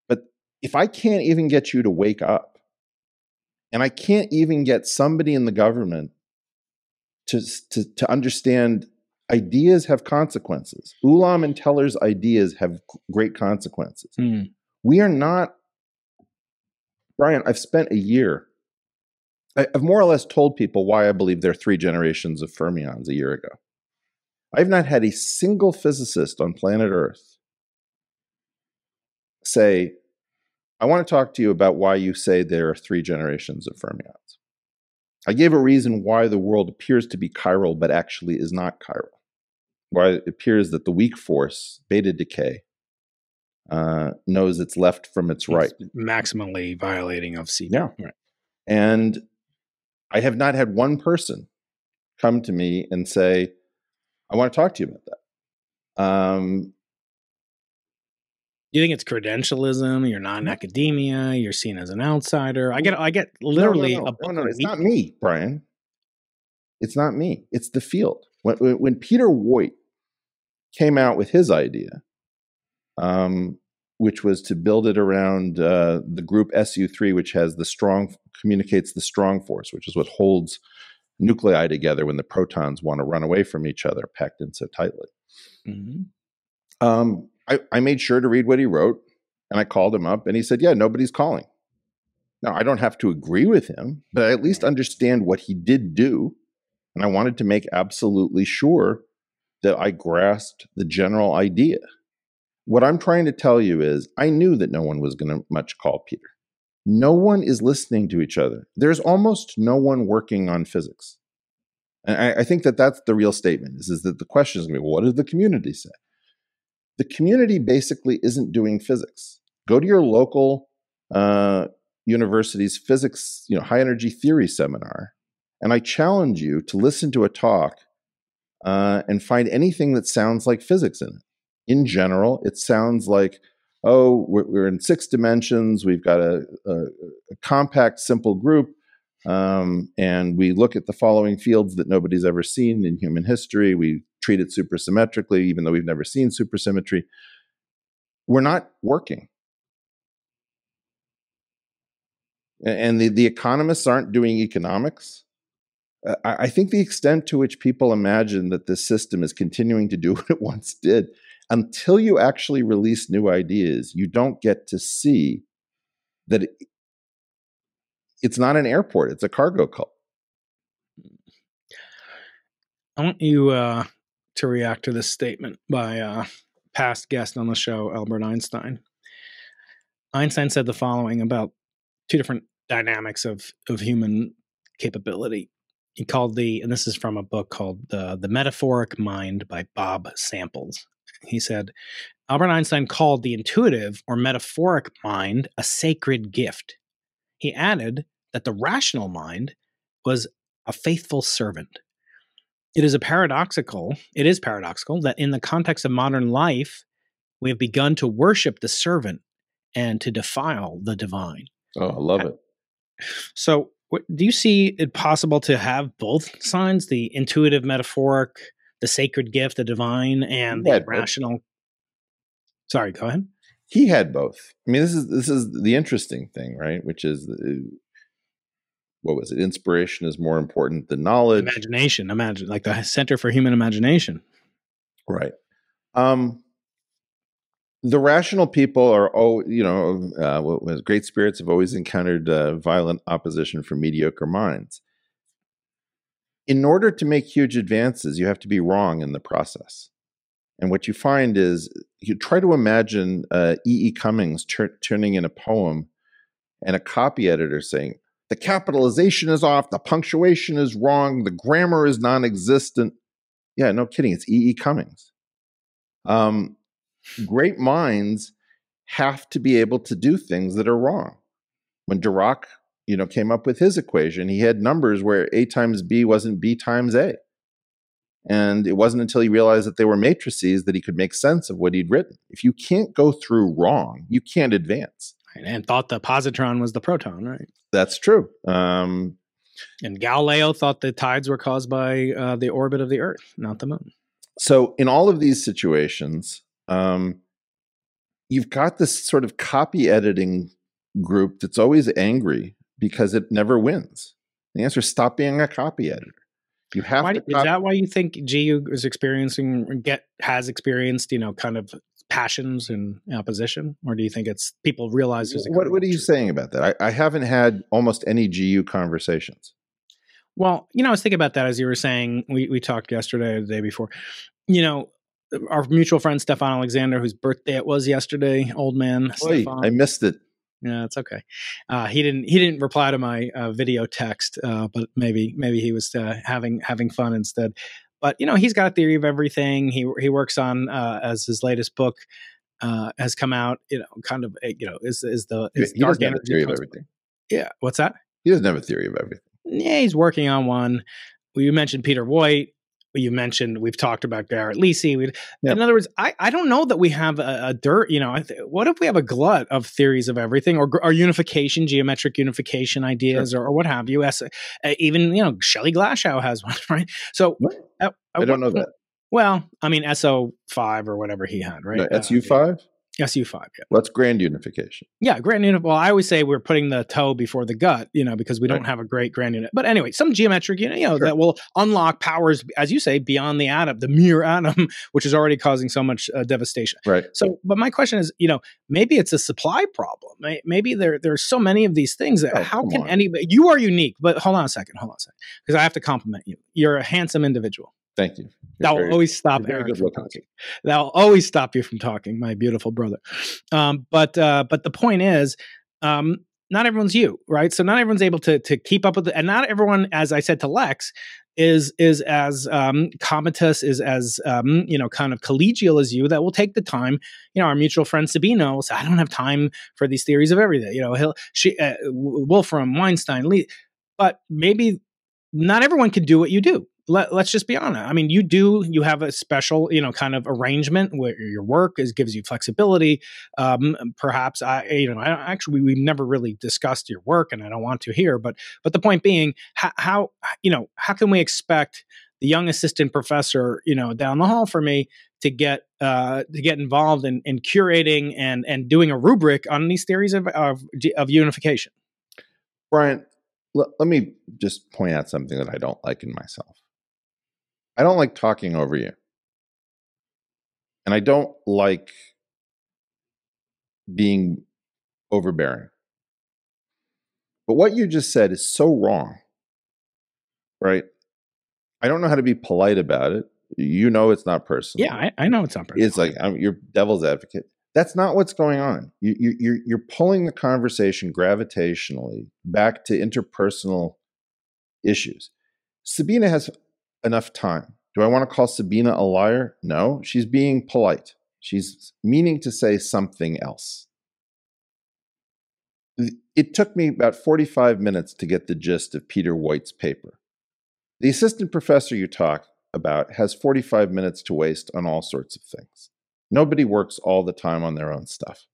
[SPEAKER 4] But if I can't even get you to wake up, and I can't even get somebody in the government to, to, to understand ideas have consequences. Ulam and Teller's ideas have great consequences. Mm. We are not, Brian, I've spent a year I've more or less told people why I believe there are three generations of fermions a year ago. I've not had a single physicist on planet Earth say, I want to talk to you about why you say there are three generations of fermions. I gave a reason why the world appears to be chiral, but actually is not chiral. Why it appears that the weak force, beta decay, uh, knows it's left from its right.
[SPEAKER 1] maximally violating of C.
[SPEAKER 4] Yeah. Right. And I have not had one person come to me and say, I want to talk to you about that. Um,
[SPEAKER 1] you think it's credentialism? You're not in academia. You're seen as an outsider. I get, I get literally
[SPEAKER 4] no, no,
[SPEAKER 1] no,
[SPEAKER 4] no, no it's not me, Brian. It's not me. It's the field. When, when Peter Woit came out with his idea, um, which was to build it around uh, the group SU3, which has the strong communicates the strong force, which is what holds nuclei together when the protons want to run away from each other, packed in so tightly. Mm-hmm. Um, I, I made sure to read what he wrote, and I called him up, and he said, "Yeah, nobody's calling." Now I don't have to agree with him, but I at least understand what he did do, and I wanted to make absolutely sure that I grasped the general idea. What I'm trying to tell you is, I knew that no one was going to much call Peter. No one is listening to each other. There's almost no one working on physics. And I, I think that that's the real statement is, is that the question is going to be, well, what does the community say? The community basically isn't doing physics. Go to your local uh, university's physics, you know, high energy theory seminar, and I challenge you to listen to a talk uh, and find anything that sounds like physics in it. In general, it sounds like oh, we're, we're in six dimensions, we've got a, a, a compact, simple group, um, and we look at the following fields that nobody's ever seen in human history. We treat it supersymmetrically, even though we've never seen supersymmetry. We're not working. And the, the economists aren't doing economics. I think the extent to which people imagine that this system is continuing to do what it once did until you actually release new ideas, you don't get to see that it, it's not an airport, it's a cargo cult.
[SPEAKER 1] I want you uh, to react to this statement by uh, past guest on the show, Albert Einstein. Einstein said the following about two different dynamics of, of human capability. He called the, and this is from a book called The, the Metaphoric Mind by Bob Samples. He said, Albert Einstein called the intuitive or metaphoric mind a sacred gift. He added that the rational mind was a faithful servant. It is a paradoxical, it is paradoxical that in the context of modern life, we have begun to worship the servant and to defile the divine.
[SPEAKER 4] Oh, I love it.
[SPEAKER 1] So, do you see it possible to have both signs, the intuitive metaphoric the sacred gift, the divine, and the rational. Both. Sorry, go ahead.
[SPEAKER 4] He had both. I mean, this is this is the interesting thing, right? Which is uh, what was it? Inspiration is more important than knowledge.
[SPEAKER 1] Imagination, imagine like the Center for Human Imagination.
[SPEAKER 4] Right. Um, the rational people are oh you know uh, great spirits have always encountered uh, violent opposition from mediocre minds in order to make huge advances, you have to be wrong in the process. And what you find is you try to imagine uh, E. E. Cummings tur- turning in a poem and a copy editor saying, the capitalization is off, the punctuation is wrong, the grammar is non existent. Yeah, no kidding. It's E. E. Cummings. Um, great minds have to be able to do things that are wrong. When Dirac you know came up with his equation. He had numbers where a times b wasn't b times a. And it wasn't until he realized that they were matrices that he could make sense of what he'd written. If you can't go through wrong you can't advance.
[SPEAKER 1] And thought the positron was the proton right?
[SPEAKER 4] That's true. Um,
[SPEAKER 1] and galileo thought the tides were caused by uh, the orbit of the earth not the moon.
[SPEAKER 4] So in all of these situations um, you've got this sort of copy editing group that's always angry because it never wins. The answer is stop being a copy editor. You have
[SPEAKER 1] why,
[SPEAKER 4] to.
[SPEAKER 1] Is that why you think GU is experiencing get has experienced you know kind of passions and opposition, or do you think it's people realize there's
[SPEAKER 4] what? What are you saying about that? I, I haven't had almost any GU conversations.
[SPEAKER 1] Well, you know, I was thinking about that as you were saying. We we talked yesterday or the day before. You know, our mutual friend Stephon Alexander, whose birthday it was yesterday, old man.
[SPEAKER 4] Oy, I missed it.
[SPEAKER 1] Yeah, it's okay. Uh, he didn't he didn't reply to my uh, video text, uh, but maybe maybe he was uh, having having fun instead. But you know, he's got a theory of everything. He he works on uh, as his latest book uh, has come out. You know, kind of you know is is the is
[SPEAKER 4] he doesn't have theory of everything.
[SPEAKER 1] Yeah, what's that?
[SPEAKER 4] He doesn't have a theory of everything.
[SPEAKER 1] Yeah, he's working on one. Well, you mentioned Peter Woit you mentioned we've talked about Garrett Lisi. We, yep. In other words, I, I don't know that we have a, a dirt. You know, th- what if we have a glut of theories of everything, or, or unification, geometric unification ideas, sure. or, or, what have you? As, uh, even you know, Shelley Glashow has one, right? So
[SPEAKER 4] uh, I don't know that.
[SPEAKER 1] Well, I mean, SO five or whatever he had, right?
[SPEAKER 4] No, SU five.
[SPEAKER 1] SU5, yeah.
[SPEAKER 4] Well, that's grand unification.
[SPEAKER 1] Yeah, grand unit. Well, I always say we're putting the toe before the gut, you know, because we don't have a great grand unit. But anyway, some geometric unit, you know,
[SPEAKER 4] Sure.
[SPEAKER 1] that will unlock powers, as you say, beyond the atom, the mere atom, which is already causing so much uh, devastation.
[SPEAKER 4] Right.
[SPEAKER 1] So, but my question is, you know, maybe it's a supply problem. Maybe there there's so many of these things that
[SPEAKER 4] Oh,
[SPEAKER 1] how can
[SPEAKER 4] on.
[SPEAKER 1] anybody? You are unique, but hold on a second, hold on a second, because I have to compliment you. You're a handsome individual.
[SPEAKER 4] Thank you. You're
[SPEAKER 1] That will always stop
[SPEAKER 4] you're very
[SPEAKER 1] Eric
[SPEAKER 4] good
[SPEAKER 1] from talking. That will always stop you from talking, my beautiful brother. Um, but uh, but the point is, um, not everyone's you, right? So not everyone's able to to keep up with it, and not everyone, as I said to Lex, is is as um, comatose, is as um, you know, kind of collegial as you. That will take the time. You know, our mutual friend Sabine will say, "I don't have time for these theories of everything." You know, he'll she uh, Wolfram, Weinstein, Lee, but maybe not everyone can do what you do. Let, let's just be honest. I mean, you do. You have a special, you know, kind of arrangement where your work is gives you flexibility. Um, perhaps I, you know, I actually we've never really discussed your work, and I don't want to here. But but the point being, how, how you know how can we expect the young assistant professor, you know, down the hall for me to get uh, to get involved in, in curating and and doing a rubric on these theories of of, of unification?
[SPEAKER 4] Brian, let me just point out something that I don't like in myself. I don't like talking over you. And I don't like being overbearing. But what you just said is so wrong, right? I don't know how to be polite about it. You know it's not personal.
[SPEAKER 1] Yeah, I, I know it's not personal.
[SPEAKER 4] It's like I'm your devil's advocate. That's not what's going on. You, you, you're you're pulling the conversation gravitationally back to interpersonal issues. Sabine has enough time. Do I want to call Sabine a liar? No, she's being polite. She's meaning to say something else. It took me about 45 minutes to get the gist of Peter Woit's paper. The assistant professor you talk about has 45 minutes to waste on all sorts of things. Nobody works all the time on their own stuff.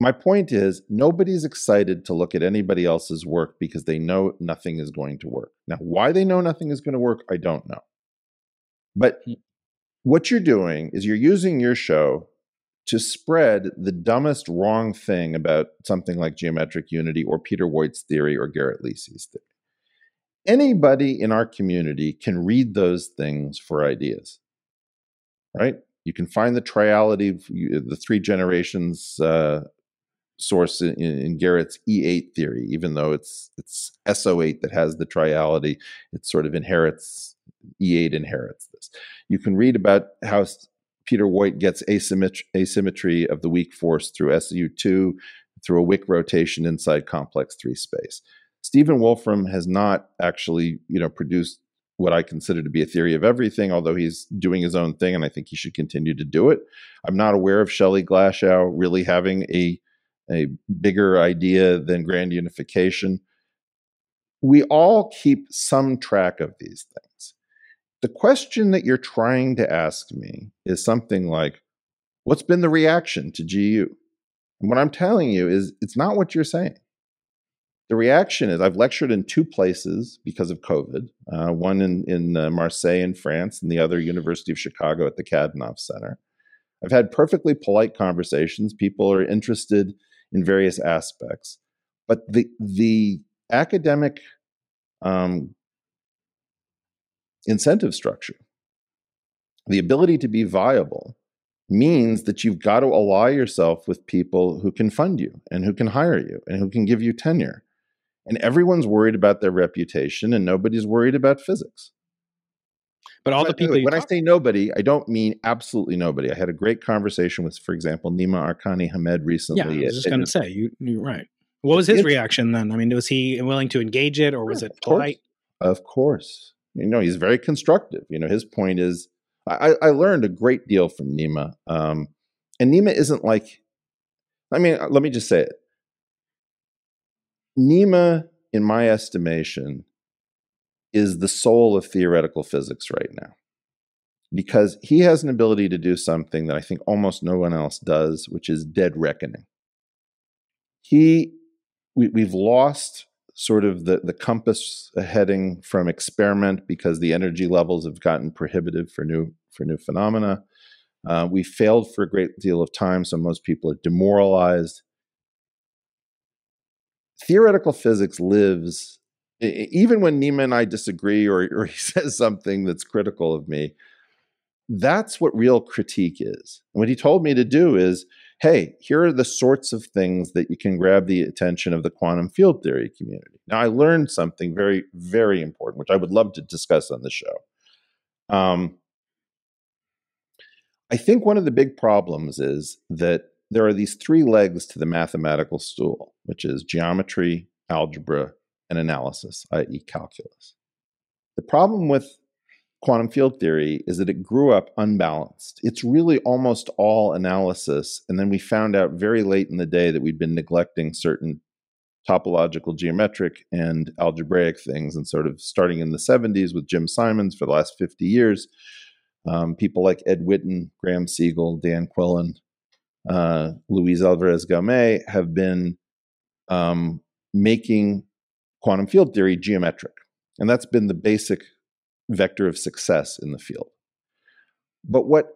[SPEAKER 4] My point is, nobody's excited to look at anybody else's work because they know nothing is going to work. Now, why they know nothing is going to work, I don't know. But what you're doing is you're using your show to spread the dumbest wrong thing about something like geometric unity or Peter Woit's theory or Garrett Lisi's theory. Anybody in our community can read those things for ideas, right? You can find the triality of the three generations uh, source in, in Garrett's E8 theory, even though it's it's SO8 that has the triality, it sort of inherits E8 inherits this. You can read about how Peter Woit gets asymmetry, asymmetry of the weak force through SU2 through a Wick rotation inside complex 3 space. Stephen Wolfram has not actually, you know, produced what I consider to be a theory of everything, although he's doing his own thing, and I think he should continue to do it. I'm not aware of Shelley Glashow really having a a bigger idea than grand unification. We all keep some track of these things. The question that you're trying to ask me is something like, what's been the reaction to GU? And what I'm telling you is it's not what you're saying. The reaction is I've lectured in two places because of COVID, uh, one in, in uh, Marseille in France and the other University of Chicago at the Kadanoff Center. I've had perfectly polite conversations. People are interested in various aspects, but the the academic um, incentive structure, the ability to be viable, means that you've got to ally yourself with people who can fund you and who can hire you and who can give you tenure. And everyone's worried about their reputation, and nobody's worried about physics.
[SPEAKER 1] But all
[SPEAKER 4] By
[SPEAKER 1] the people
[SPEAKER 4] when I say nobody, I don't mean absolutely nobody. I had a great conversation with, for example, Nima Arkani Hamed recently.
[SPEAKER 1] yeah, I was just going to say you. You're right. What was his reaction then? I mean, was he willing to engage it, or was
[SPEAKER 4] Yeah,
[SPEAKER 1] it
[SPEAKER 4] of course.
[SPEAKER 1] polite?
[SPEAKER 4] Of course. You know, he's very constructive. You know, his point is I, I learned a great deal from Nima. Um, and Nima isn't like, I mean, let me just say it. Nima, in my estimation, is the soul of theoretical physics right now because he has an ability to do something that I think almost no one else does, which is dead reckoning. He, we, we've lost sort of the, the compass heading from experiment because the energy levels have gotten prohibitive for new for new phenomena. Uh, we failed for a great deal of time, so most people are demoralized. Theoretical physics lives, even when Nima and I disagree or, or he says something that's critical of me, that's what real critique is. And what he told me to do is hey, here are the sorts of things that you can grab the attention of the quantum field theory community. Now, I learned something very, very important, which I would love to discuss on the show. Um, I think one of the big problems is that there are these three legs to the mathematical stool, which is geometry, algebra, and analysis, i.e., calculus. The problem with quantum field theory is that it grew up unbalanced. It's really almost all analysis. And then we found out very late in the day that we'd been neglecting certain topological geometric and algebraic things. And sort of starting in the 70s with Jim Simons for the last 50 years, um, people like Ed Witten, Graeme Segal, Dan Quillen, uh, Luis Alvarez Gaumé have been um, making quantum field theory geometric. And that's been the basic vector of success in the field. But what,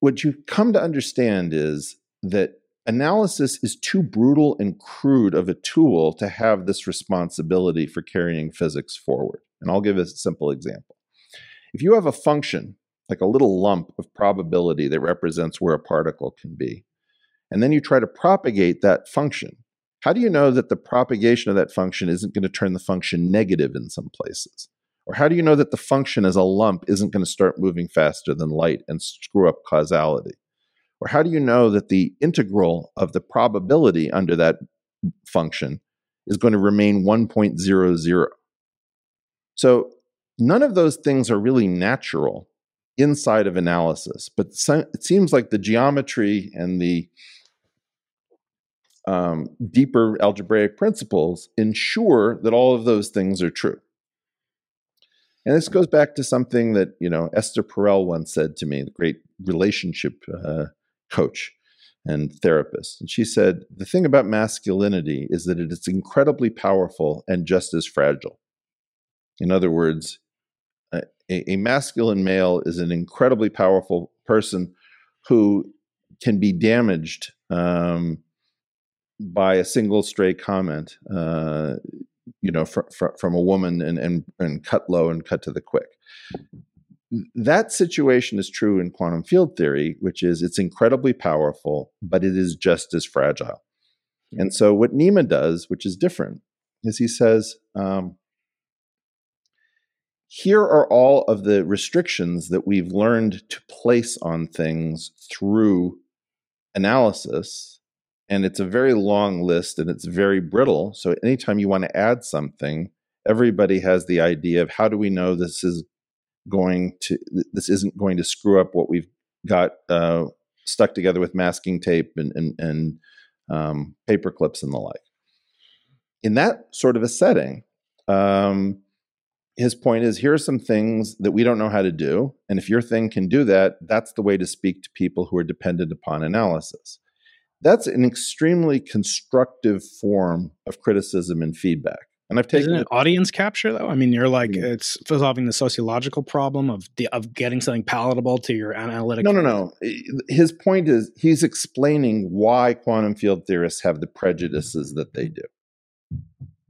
[SPEAKER 4] what you come to understand is that analysis is too brutal and crude of a tool to have this responsibility for carrying physics forward. And I'll give a simple example. If you have a function, like a little lump of probability that represents where a particle can be, and then you try to propagate that function, how do you know that the propagation of that function isn't going to turn the function negative in some places? Or how do you know that the function as a lump isn't going to start moving faster than light and screw up causality? Or how do you know that the integral of the probability under that function is going to remain 1.00? So none of those things are really natural inside of analysis, but it seems like the geometry and the um, deeper algebraic principles ensure that all of those things are true. And this goes back to something that you know Esther Perel once said to me, the great relationship uh, coach and therapist. And she said, the thing about masculinity is that it is incredibly powerful and just as fragile. In other words, a, a masculine male is an incredibly powerful person who can be damaged um, by a single stray comment. Uh, you know, fr- fr- from a woman and, and, and cut low and cut to the quick. That situation is true in quantum field theory, which is it's incredibly powerful, but it is just as fragile. And so, what Nima does, which is different, is he says, um, here are all of the restrictions that we've learned to place on things through analysis and it's a very long list and it's very brittle. So anytime you want to add something, everybody has the idea of how do we know this is going to this isn't going to screw up what we've got uh, stuck together with masking tape and and, and um, paper clips and the like. In that sort of a setting, um, his point is here are some things that we don't know how to do, and if your thing can do that, that's the way to speak to people who are dependent upon analysis that's an extremely constructive form of criticism and feedback. And I've taken
[SPEAKER 1] Isn't it audience capture though. I mean, you're like mm-hmm. it's solving the sociological problem of the, of getting something palatable to your analytic.
[SPEAKER 4] No, no, no. His point is he's explaining why quantum field theorists have the prejudices that they do.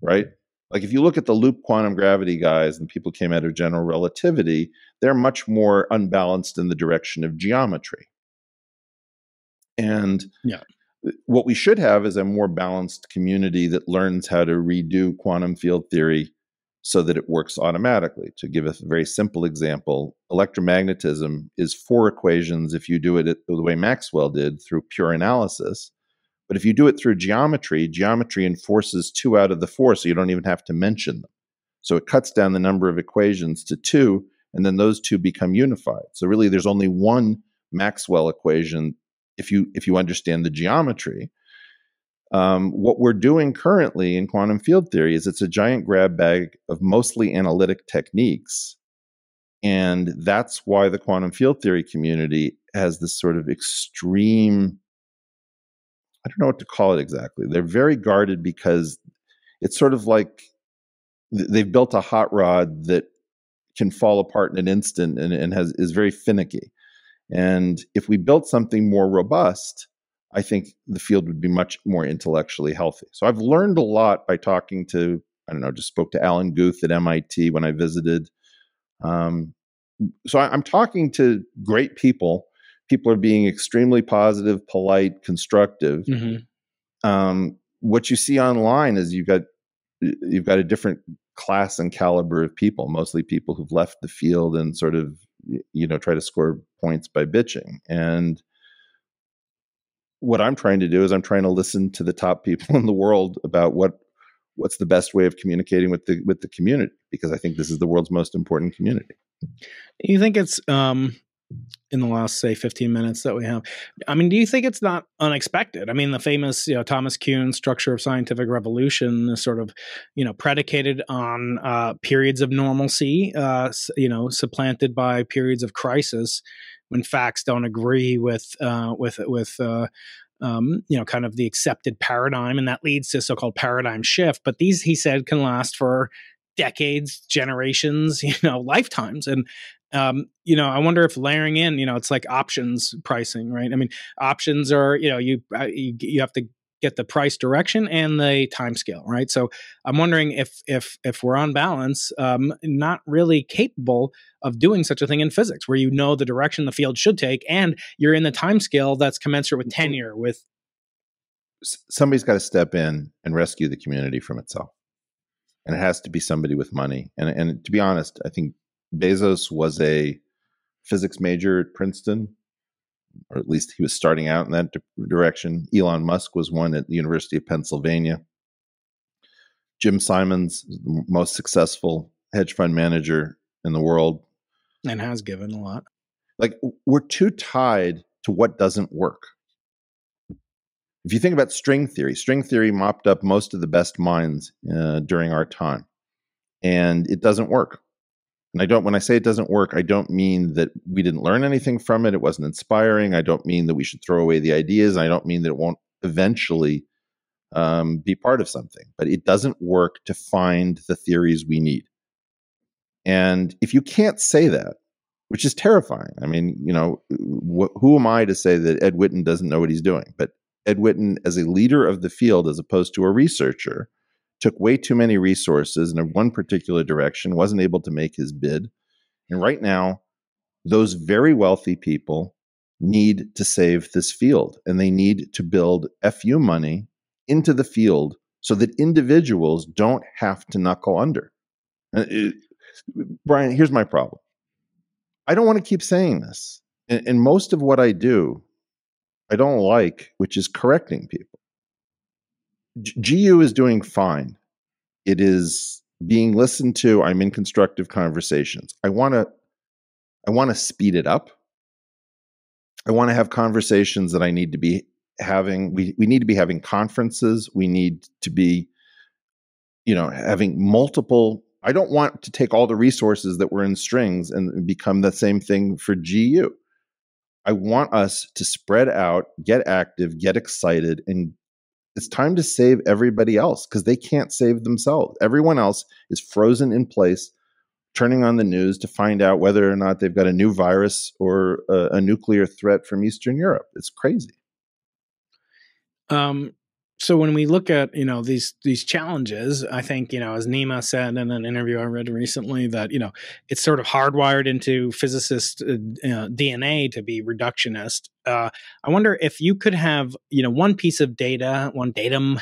[SPEAKER 4] Right? Like if you look at the loop quantum gravity guys and people came out of general relativity, they're much more unbalanced in the direction of geometry. And
[SPEAKER 1] yeah
[SPEAKER 4] what we should have is a more balanced community that learns how to redo quantum field theory so that it works automatically. To give a very simple example, electromagnetism is four equations if you do it the way Maxwell did through pure analysis. But if you do it through geometry, geometry enforces two out of the four, so you don't even have to mention them. So it cuts down the number of equations to two, and then those two become unified. So really, there's only one Maxwell equation if you if you understand the geometry. Um, what we're doing currently in quantum field theory is it's a giant grab bag of mostly analytic techniques. And that's why the quantum field theory community has this sort of extreme, I don't know what to call it exactly. They're very guarded because it's sort of like they've built a hot rod that can fall apart in an instant and, and has is very finicky. And if we built something more robust, I think the field would be much more intellectually healthy. So I've learned a lot by talking to, I don't know, just spoke to Alan Guth at MIT when I visited. Um, so I, I'm talking to great people. People are being extremely positive, polite, constructive.
[SPEAKER 1] Mm-hmm.
[SPEAKER 4] Um, what you see online is you've got you've got a different class and caliber of people, mostly people who've left the field and sort of you know try to score points by bitching. And what I'm trying to do is I'm trying to listen to the top people in the world about what what's the best way of communicating with the with the community because I think this is the world's most important community.
[SPEAKER 1] You think it's um in the last say 15 minutes that we have i mean do you think it's not unexpected i mean the famous you know thomas kuhn structure of scientific revolution is sort of you know predicated on uh, periods of normalcy uh, you know supplanted by periods of crisis when facts don't agree with uh, with with uh, um, you know, kind of the accepted paradigm, and that leads to so-called paradigm shift. But these, he said, can last for decades, generations, you know, lifetimes. And um, you know, I wonder if layering in, you know, it's like options pricing, right? I mean, options are, you know, you uh, you, you have to get the price direction and the time scale, right? So I'm wondering if if if we're on balance, um, not really capable of doing such a thing in physics, where you know the direction the field should take, and you're in the time scale that's commensurate with tenure. With
[SPEAKER 4] somebody's got to step in and rescue the community from itself, and it has to be somebody with money. And and to be honest, I think Bezos was a physics major at Princeton, or at least he was starting out in that di- direction. Elon Musk was one at the University of Pennsylvania. Jim Simons, the most successful hedge fund manager in the world,
[SPEAKER 1] and has given a lot.
[SPEAKER 4] Like we're too tied to what doesn't work. If you think about string theory, string theory mopped up most of the best minds uh, during our time, and it doesn't work. And I don't, when I say it doesn't work, I don't mean that we didn't learn anything from it. It wasn't inspiring. I don't mean that we should throw away the ideas. I don't mean that it won't eventually um, be part of something, but it doesn't work to find the theories we need. And if you can't say that, which is terrifying, I mean, you know, wh- who am I to say that Ed Witten doesn't know what he's doing? But Ed Witten, as a leader of the field, as opposed to a researcher, took way too many resources in one particular direction, wasn't able to make his bid. And right now, those very wealthy people need to save this field and they need to build FU money into the field so that individuals don't have to knuckle under. It, uh, Brian, here's my problem. I don't want to keep saying this. And, and most of what I do, I don't like, which is correcting people. GU is doing fine. It is being listened to. I'm in constructive conversations. I want to I want to speed it up. I want to have conversations that I need to be having. We we need to be having conferences. We need to be you know having multiple I don't want to take all the resources that were in strings and become the same thing for GU. I want us to spread out, get active, get excited, and it's time to save everybody else because they can't save themselves. Everyone else is frozen in place, turning on the news to find out whether or not they've got a new virus or a, a nuclear threat from Eastern Europe. It's crazy.
[SPEAKER 1] Um, so when we look at you know these these challenges i think you know as nima said in an interview i read recently that you know it's sort of hardwired into physicist uh, uh dna to be reductionist. Uh, i wonder if you could have you know one piece of data one datum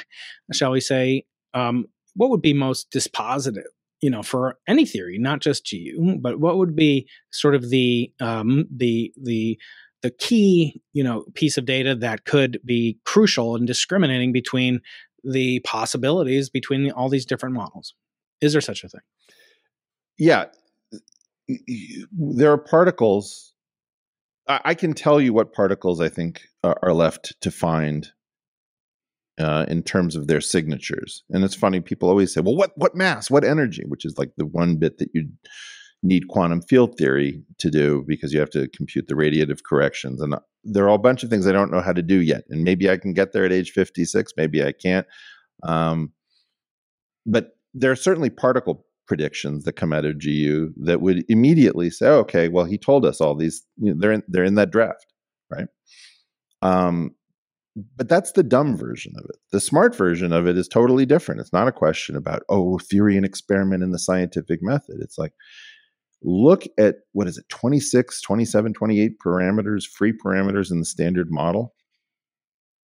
[SPEAKER 1] shall we say um, what would be most dispositive you know for any theory not just gu but what would be sort of the um, the the the key you know piece of data that could be crucial in discriminating between the possibilities between all these different models. Is there such a thing?
[SPEAKER 4] Yeah. There are particles. I can tell you what particles i think are left to find uh, in terms of their signatures. And it's funny people always say well what what mass? What energy? Which is like the one bit that you need quantum field theory to do because you have to compute the radiative corrections. And uh, there are a bunch of things I don't know how to do yet. And maybe I can get there at age 56, maybe I can't. Um, but there are certainly particle predictions that come out of GU that would immediately say, oh, "Okay, well, he told us all these. You know, they're in, they're in that draft, right?" Um, but that's the dumb version of it. The smart version of it is totally different. It's not a question about oh, theory and experiment and the scientific method. It's like look at what is it 26 27 28 parameters free parameters in the standard model?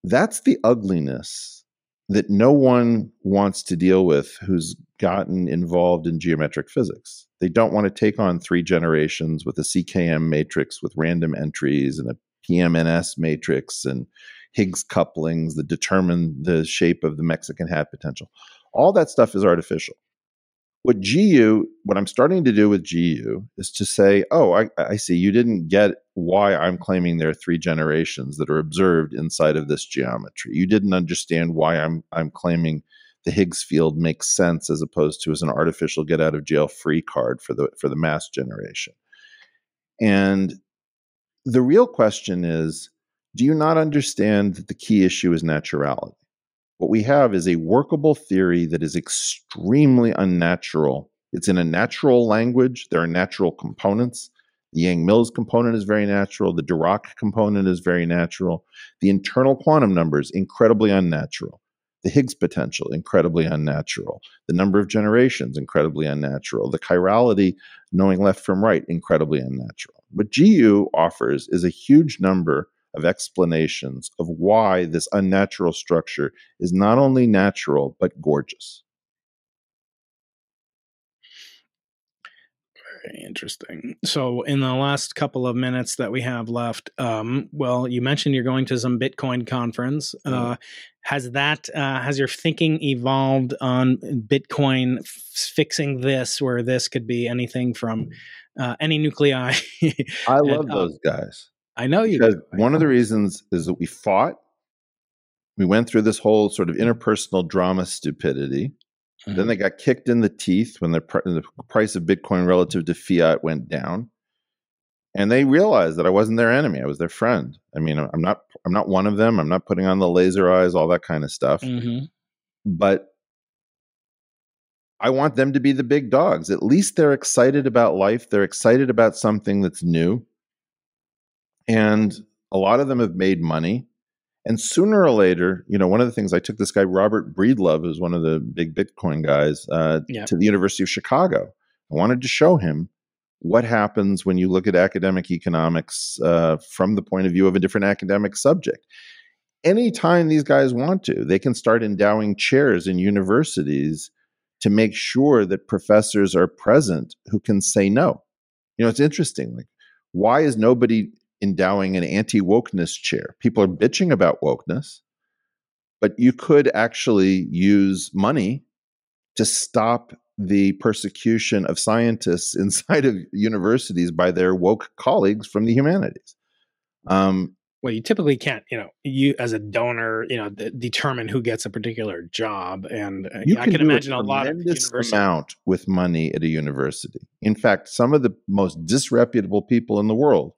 [SPEAKER 4] That's the ugliness that no one wants to deal with who's gotten involved in geometric physics. They don't want to take on three generations with a ckm matrix with random entries and a pmns matrix and higgs couplings that determine the shape of the mexican hat potential. All that stuff is artificial what GU, what I'm starting to do with GU is to say, oh, I, I, see you didn't get why I'm claiming there are three generations that are observed inside of this geometry. You didn't understand why I'm I'm claiming the Higgs field makes sense as opposed to as an artificial get out of jail free card for the for the mass generation. And the real question is, do you not understand that the key issue is naturality? What we have is a workable theory that is extremely unnatural. It's in a natural language, there are natural components. The Yang Mills component is very natural. The Dirac component is very natural. The internal quantum numbers, incredibly unnatural. The Higgs potential, incredibly unnatural. The number of generations, incredibly unnatural. The chirality, knowing left from right, incredibly unnatural. What GU offers is a huge number of explanations of why this unnatural structure is not only natural, but gorgeous.
[SPEAKER 1] Very interesting. So, in the last couple of minutes that we have left, um, well, you mentioned you're going to some Bitcoin conference. Uh, mm-hmm. has that uh, has your thinking evolved on Bitcoin f- fixing this, where this could be anything from uh, any nuclei?
[SPEAKER 4] I love and, uh, those guys.
[SPEAKER 1] I know you.
[SPEAKER 4] Because one of the reasons is that we fought. We went through this whole sort of interpersonal drama stupidity. Mm-hmm. Then they got kicked in the teeth when the, pr- the price of Bitcoin relative to fiat went down, and they realized that I wasn't their enemy; I was their friend. I mean, I'm not. I'm not one of them. I'm not putting on the laser eyes, all that kind of stuff. Mm-hmm. But I want them to be the big dogs. At least they're excited about life. They're excited about something that's new. And a lot of them have made money. And sooner or later, you know, one of the things I took this guy, Robert Breedlove, who's one of the big Bitcoin guys, uh, to the University of Chicago. I wanted to show him what happens when you look at academic economics uh, from the point of view of a different academic subject. Anytime these guys want to, they can start endowing chairs in universities to make sure that professors are present who can say no. You know, it's interesting. Like, why is nobody endowing an anti wokeness chair. People are bitching about wokeness, but you could actually use money to stop the persecution of scientists inside of universities by their woke colleagues from the humanities. Um,
[SPEAKER 1] well, you typically can't, you know, you as a donor, you know, d- determine who gets a particular job, and uh,
[SPEAKER 4] you
[SPEAKER 1] I
[SPEAKER 4] can,
[SPEAKER 1] can imagine a,
[SPEAKER 4] a
[SPEAKER 1] lot of
[SPEAKER 4] amount with money at a university. In fact, some of the most disreputable people in the world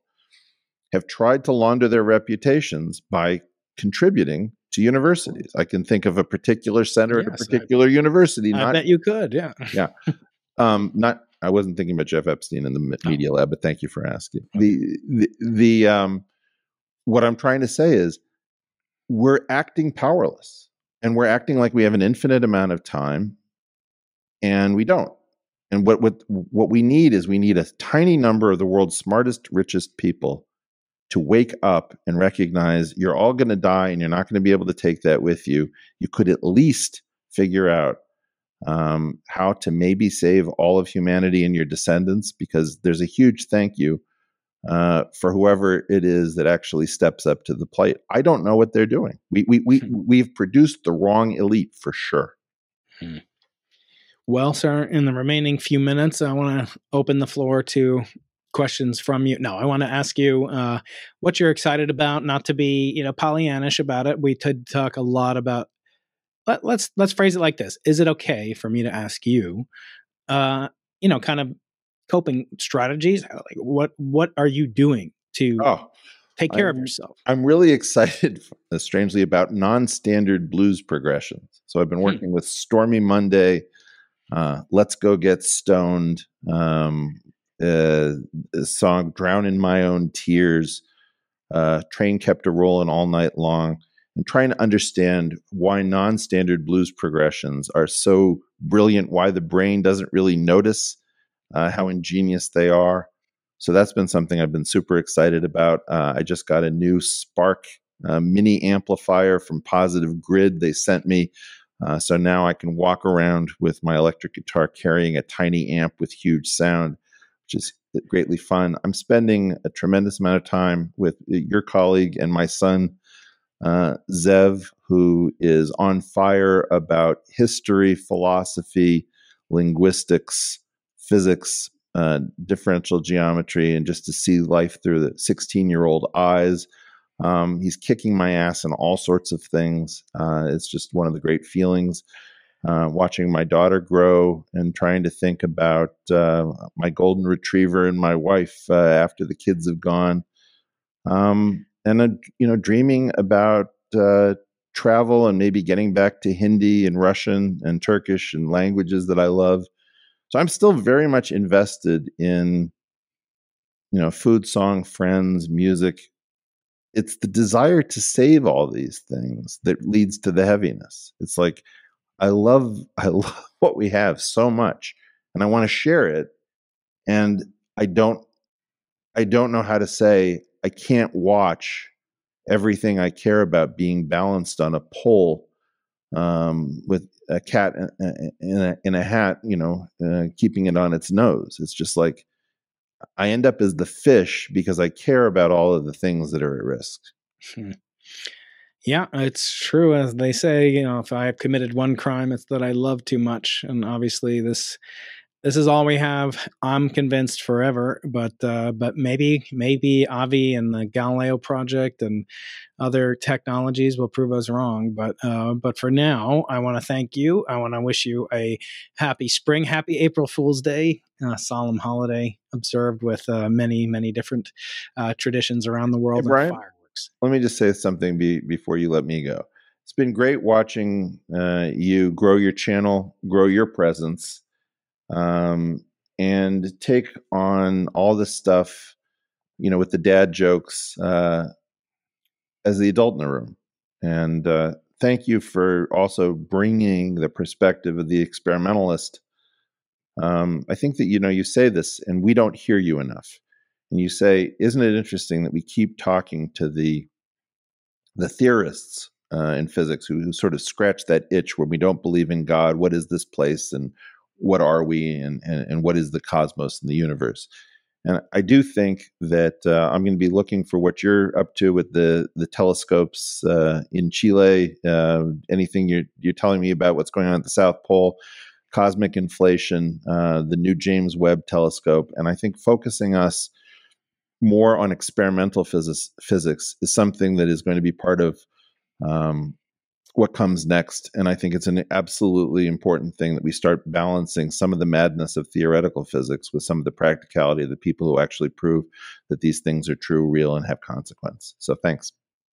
[SPEAKER 4] have tried to launder their reputations by contributing to universities. I can think of a particular center yes, at a particular
[SPEAKER 1] I,
[SPEAKER 4] university.
[SPEAKER 1] I bet you could, yeah,
[SPEAKER 4] yeah. Um, not. I wasn't thinking about Jeff Epstein in the oh. media lab, but thank you for asking. Okay. The the, the um, what I'm trying to say is we're acting powerless, and we're acting like we have an infinite amount of time, and we don't. And what what what we need is we need a tiny number of the world's smartest, richest people to wake up and recognize you're all going to die and you're not going to be able to take that with you, you could at least figure out um, how to maybe save all of humanity and your descendants because there's a huge thank you uh, for whoever it is that actually steps up to the plate. I don't know what they're doing. We, we, we, hmm. we've produced the wrong elite for sure.
[SPEAKER 1] Hmm. Well, sir, in the remaining few minutes, I want to open the floor to questions from you. No, I want to ask you uh, what you're excited about. Not to be, you know, Pollyannish about it. We could talk a lot about. Let, let's let's phrase it like this: Is it okay for me to ask you, uh, you know, kind of coping strategies? Like what what are you doing to oh, take care
[SPEAKER 4] I'm,
[SPEAKER 1] of yourself?
[SPEAKER 4] I'm really excited, uh, strangely, about non-standard blues progressions. So I've been hmm. working hmm. with Stormy Monday uh, "Let's Go Get Stoned," um, uh, song "Drown in My Own Tears," uh, "Train Kept a Rolling All Night Long." And trying to understand why non standard blues progressions are so brilliant, why the brain doesn't really notice uh, how ingenious they are. So that's been something I've been super excited about. Uh, I just got a new Spark uh, mini amplifier from Positive Grid they sent me. Uh, so now I can walk around with my electric guitar carrying a tiny amp with huge sound, which is greatly fun. I'm spending a tremendous amount of time with your colleague and my son, uh, Zev, who is on fire about history, philosophy, linguistics, physics, uh, differential geometry, and just to see life through the 16 year old eyes. Um, he's kicking my ass in all sorts of things. Uh, it's just one of the great feelings. Uh, watching my daughter grow and trying to think about uh, my golden retriever and my wife uh, after the kids have gone, um, and you know, dreaming about uh, travel and maybe getting back to Hindi and Russian and Turkish and languages that I love. So I'm still very much invested in, you know, food, song, friends, music. It's the desire to save all these things that leads to the heaviness. It's like I love I love what we have so much and I want to share it and I don't I don't know how to say I can't watch everything I care about being balanced on a pole um, with a cat in a, in a hat, you know, uh, keeping it on its nose. It's just like I end up as the fish because I care about all of the things that are at risk.
[SPEAKER 1] Hmm. Yeah, it's true. As they say, you know, if I have committed one crime, it's that I love too much. And obviously, this this is all we have. I'm convinced forever, but uh, but maybe maybe Avi and the Galileo project and other technologies will prove us wrong. But uh, but for now, I want to thank you. I want to wish you a happy spring, happy April Fool's Day, a solemn holiday observed with uh, many many different uh, traditions around the world.
[SPEAKER 4] Hey, Let me just say something be, before you let me go. It's been great watching uh, you grow your channel, grow your presence um, and take on all this stuff, you know, with the dad jokes uh, as the adult in the room. And uh, thank you for also bringing the perspective of the experimentalist. Um, I think that you know you say this, and we don't hear you enough. And you say, "Isn't it interesting that we keep talking to the the theorists uh, in physics who, who, sort of scratch that itch where we don't believe in God? What is this place, and what are we and, and, and what is the cosmos and the universe. And I do think that uh, I'm going to be looking for what you're up to with the the telescopes uh, in Chile. Uh, anything you're you're telling me about what's going on at the South Pole, cosmic inflation, uh, the new James Webb Telescope, and I think focusing us more on experimental physics physics is something that is going to be part of um, what comes next. And I think it's an absolutely important thing that we start balancing some of the madness of theoretical physics with some of the practicality of the people who actually prove that these things are true, real, and have consequence. So thanks.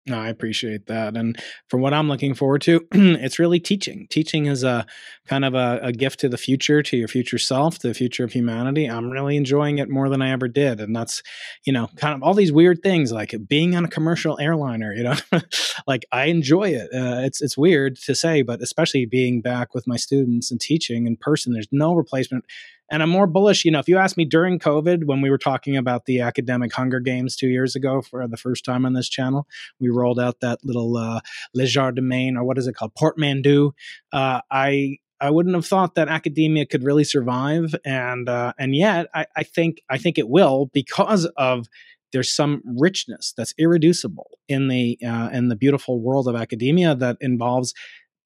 [SPEAKER 1] No, I appreciate that. And from what I'm looking forward to, it's really teaching. Teaching is a kind of a, a, gift to the future, to your future self, to the future of humanity. I'm really enjoying it more than I ever did. And that's, you know, kind of all these weird things like being on a commercial airliner, you know, like I enjoy it. Uh, it's, it's weird to say, but especially being back with my students and teaching in person, there's no replacement and I'm more bullish. You know, if you asked me during COVID, when we were talking about the academic Hunger Games two years ago for the first time on this channel, we rolled out that little uh, Legerdemain, or what is it called, Portmanteau. Uh, I I wouldn't have thought that academia could really survive, and uh, and yet I, I think I think it will because of there's some richness that's irreducible in the uh, in the beautiful world of academia that involves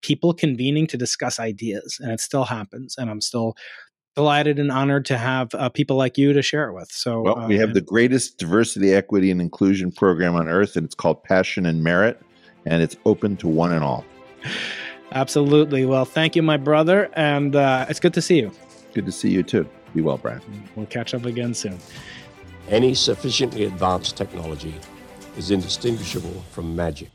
[SPEAKER 1] people convening to discuss ideas and it still happens and i'm still delighted and honored to have uh, people like you to share it with. So,
[SPEAKER 4] well, we have uh, the greatest diversity, equity, and inclusion program on earth, and it's called Passion and Merit, and it's open to one and all.
[SPEAKER 1] Absolutely. Well, thank you, my brother, and uh, it's good to see you.
[SPEAKER 4] Good to see you too. Be well, Brian.
[SPEAKER 1] We'll catch up again soon.
[SPEAKER 2] Any sufficiently advanced technology is indistinguishable from magic.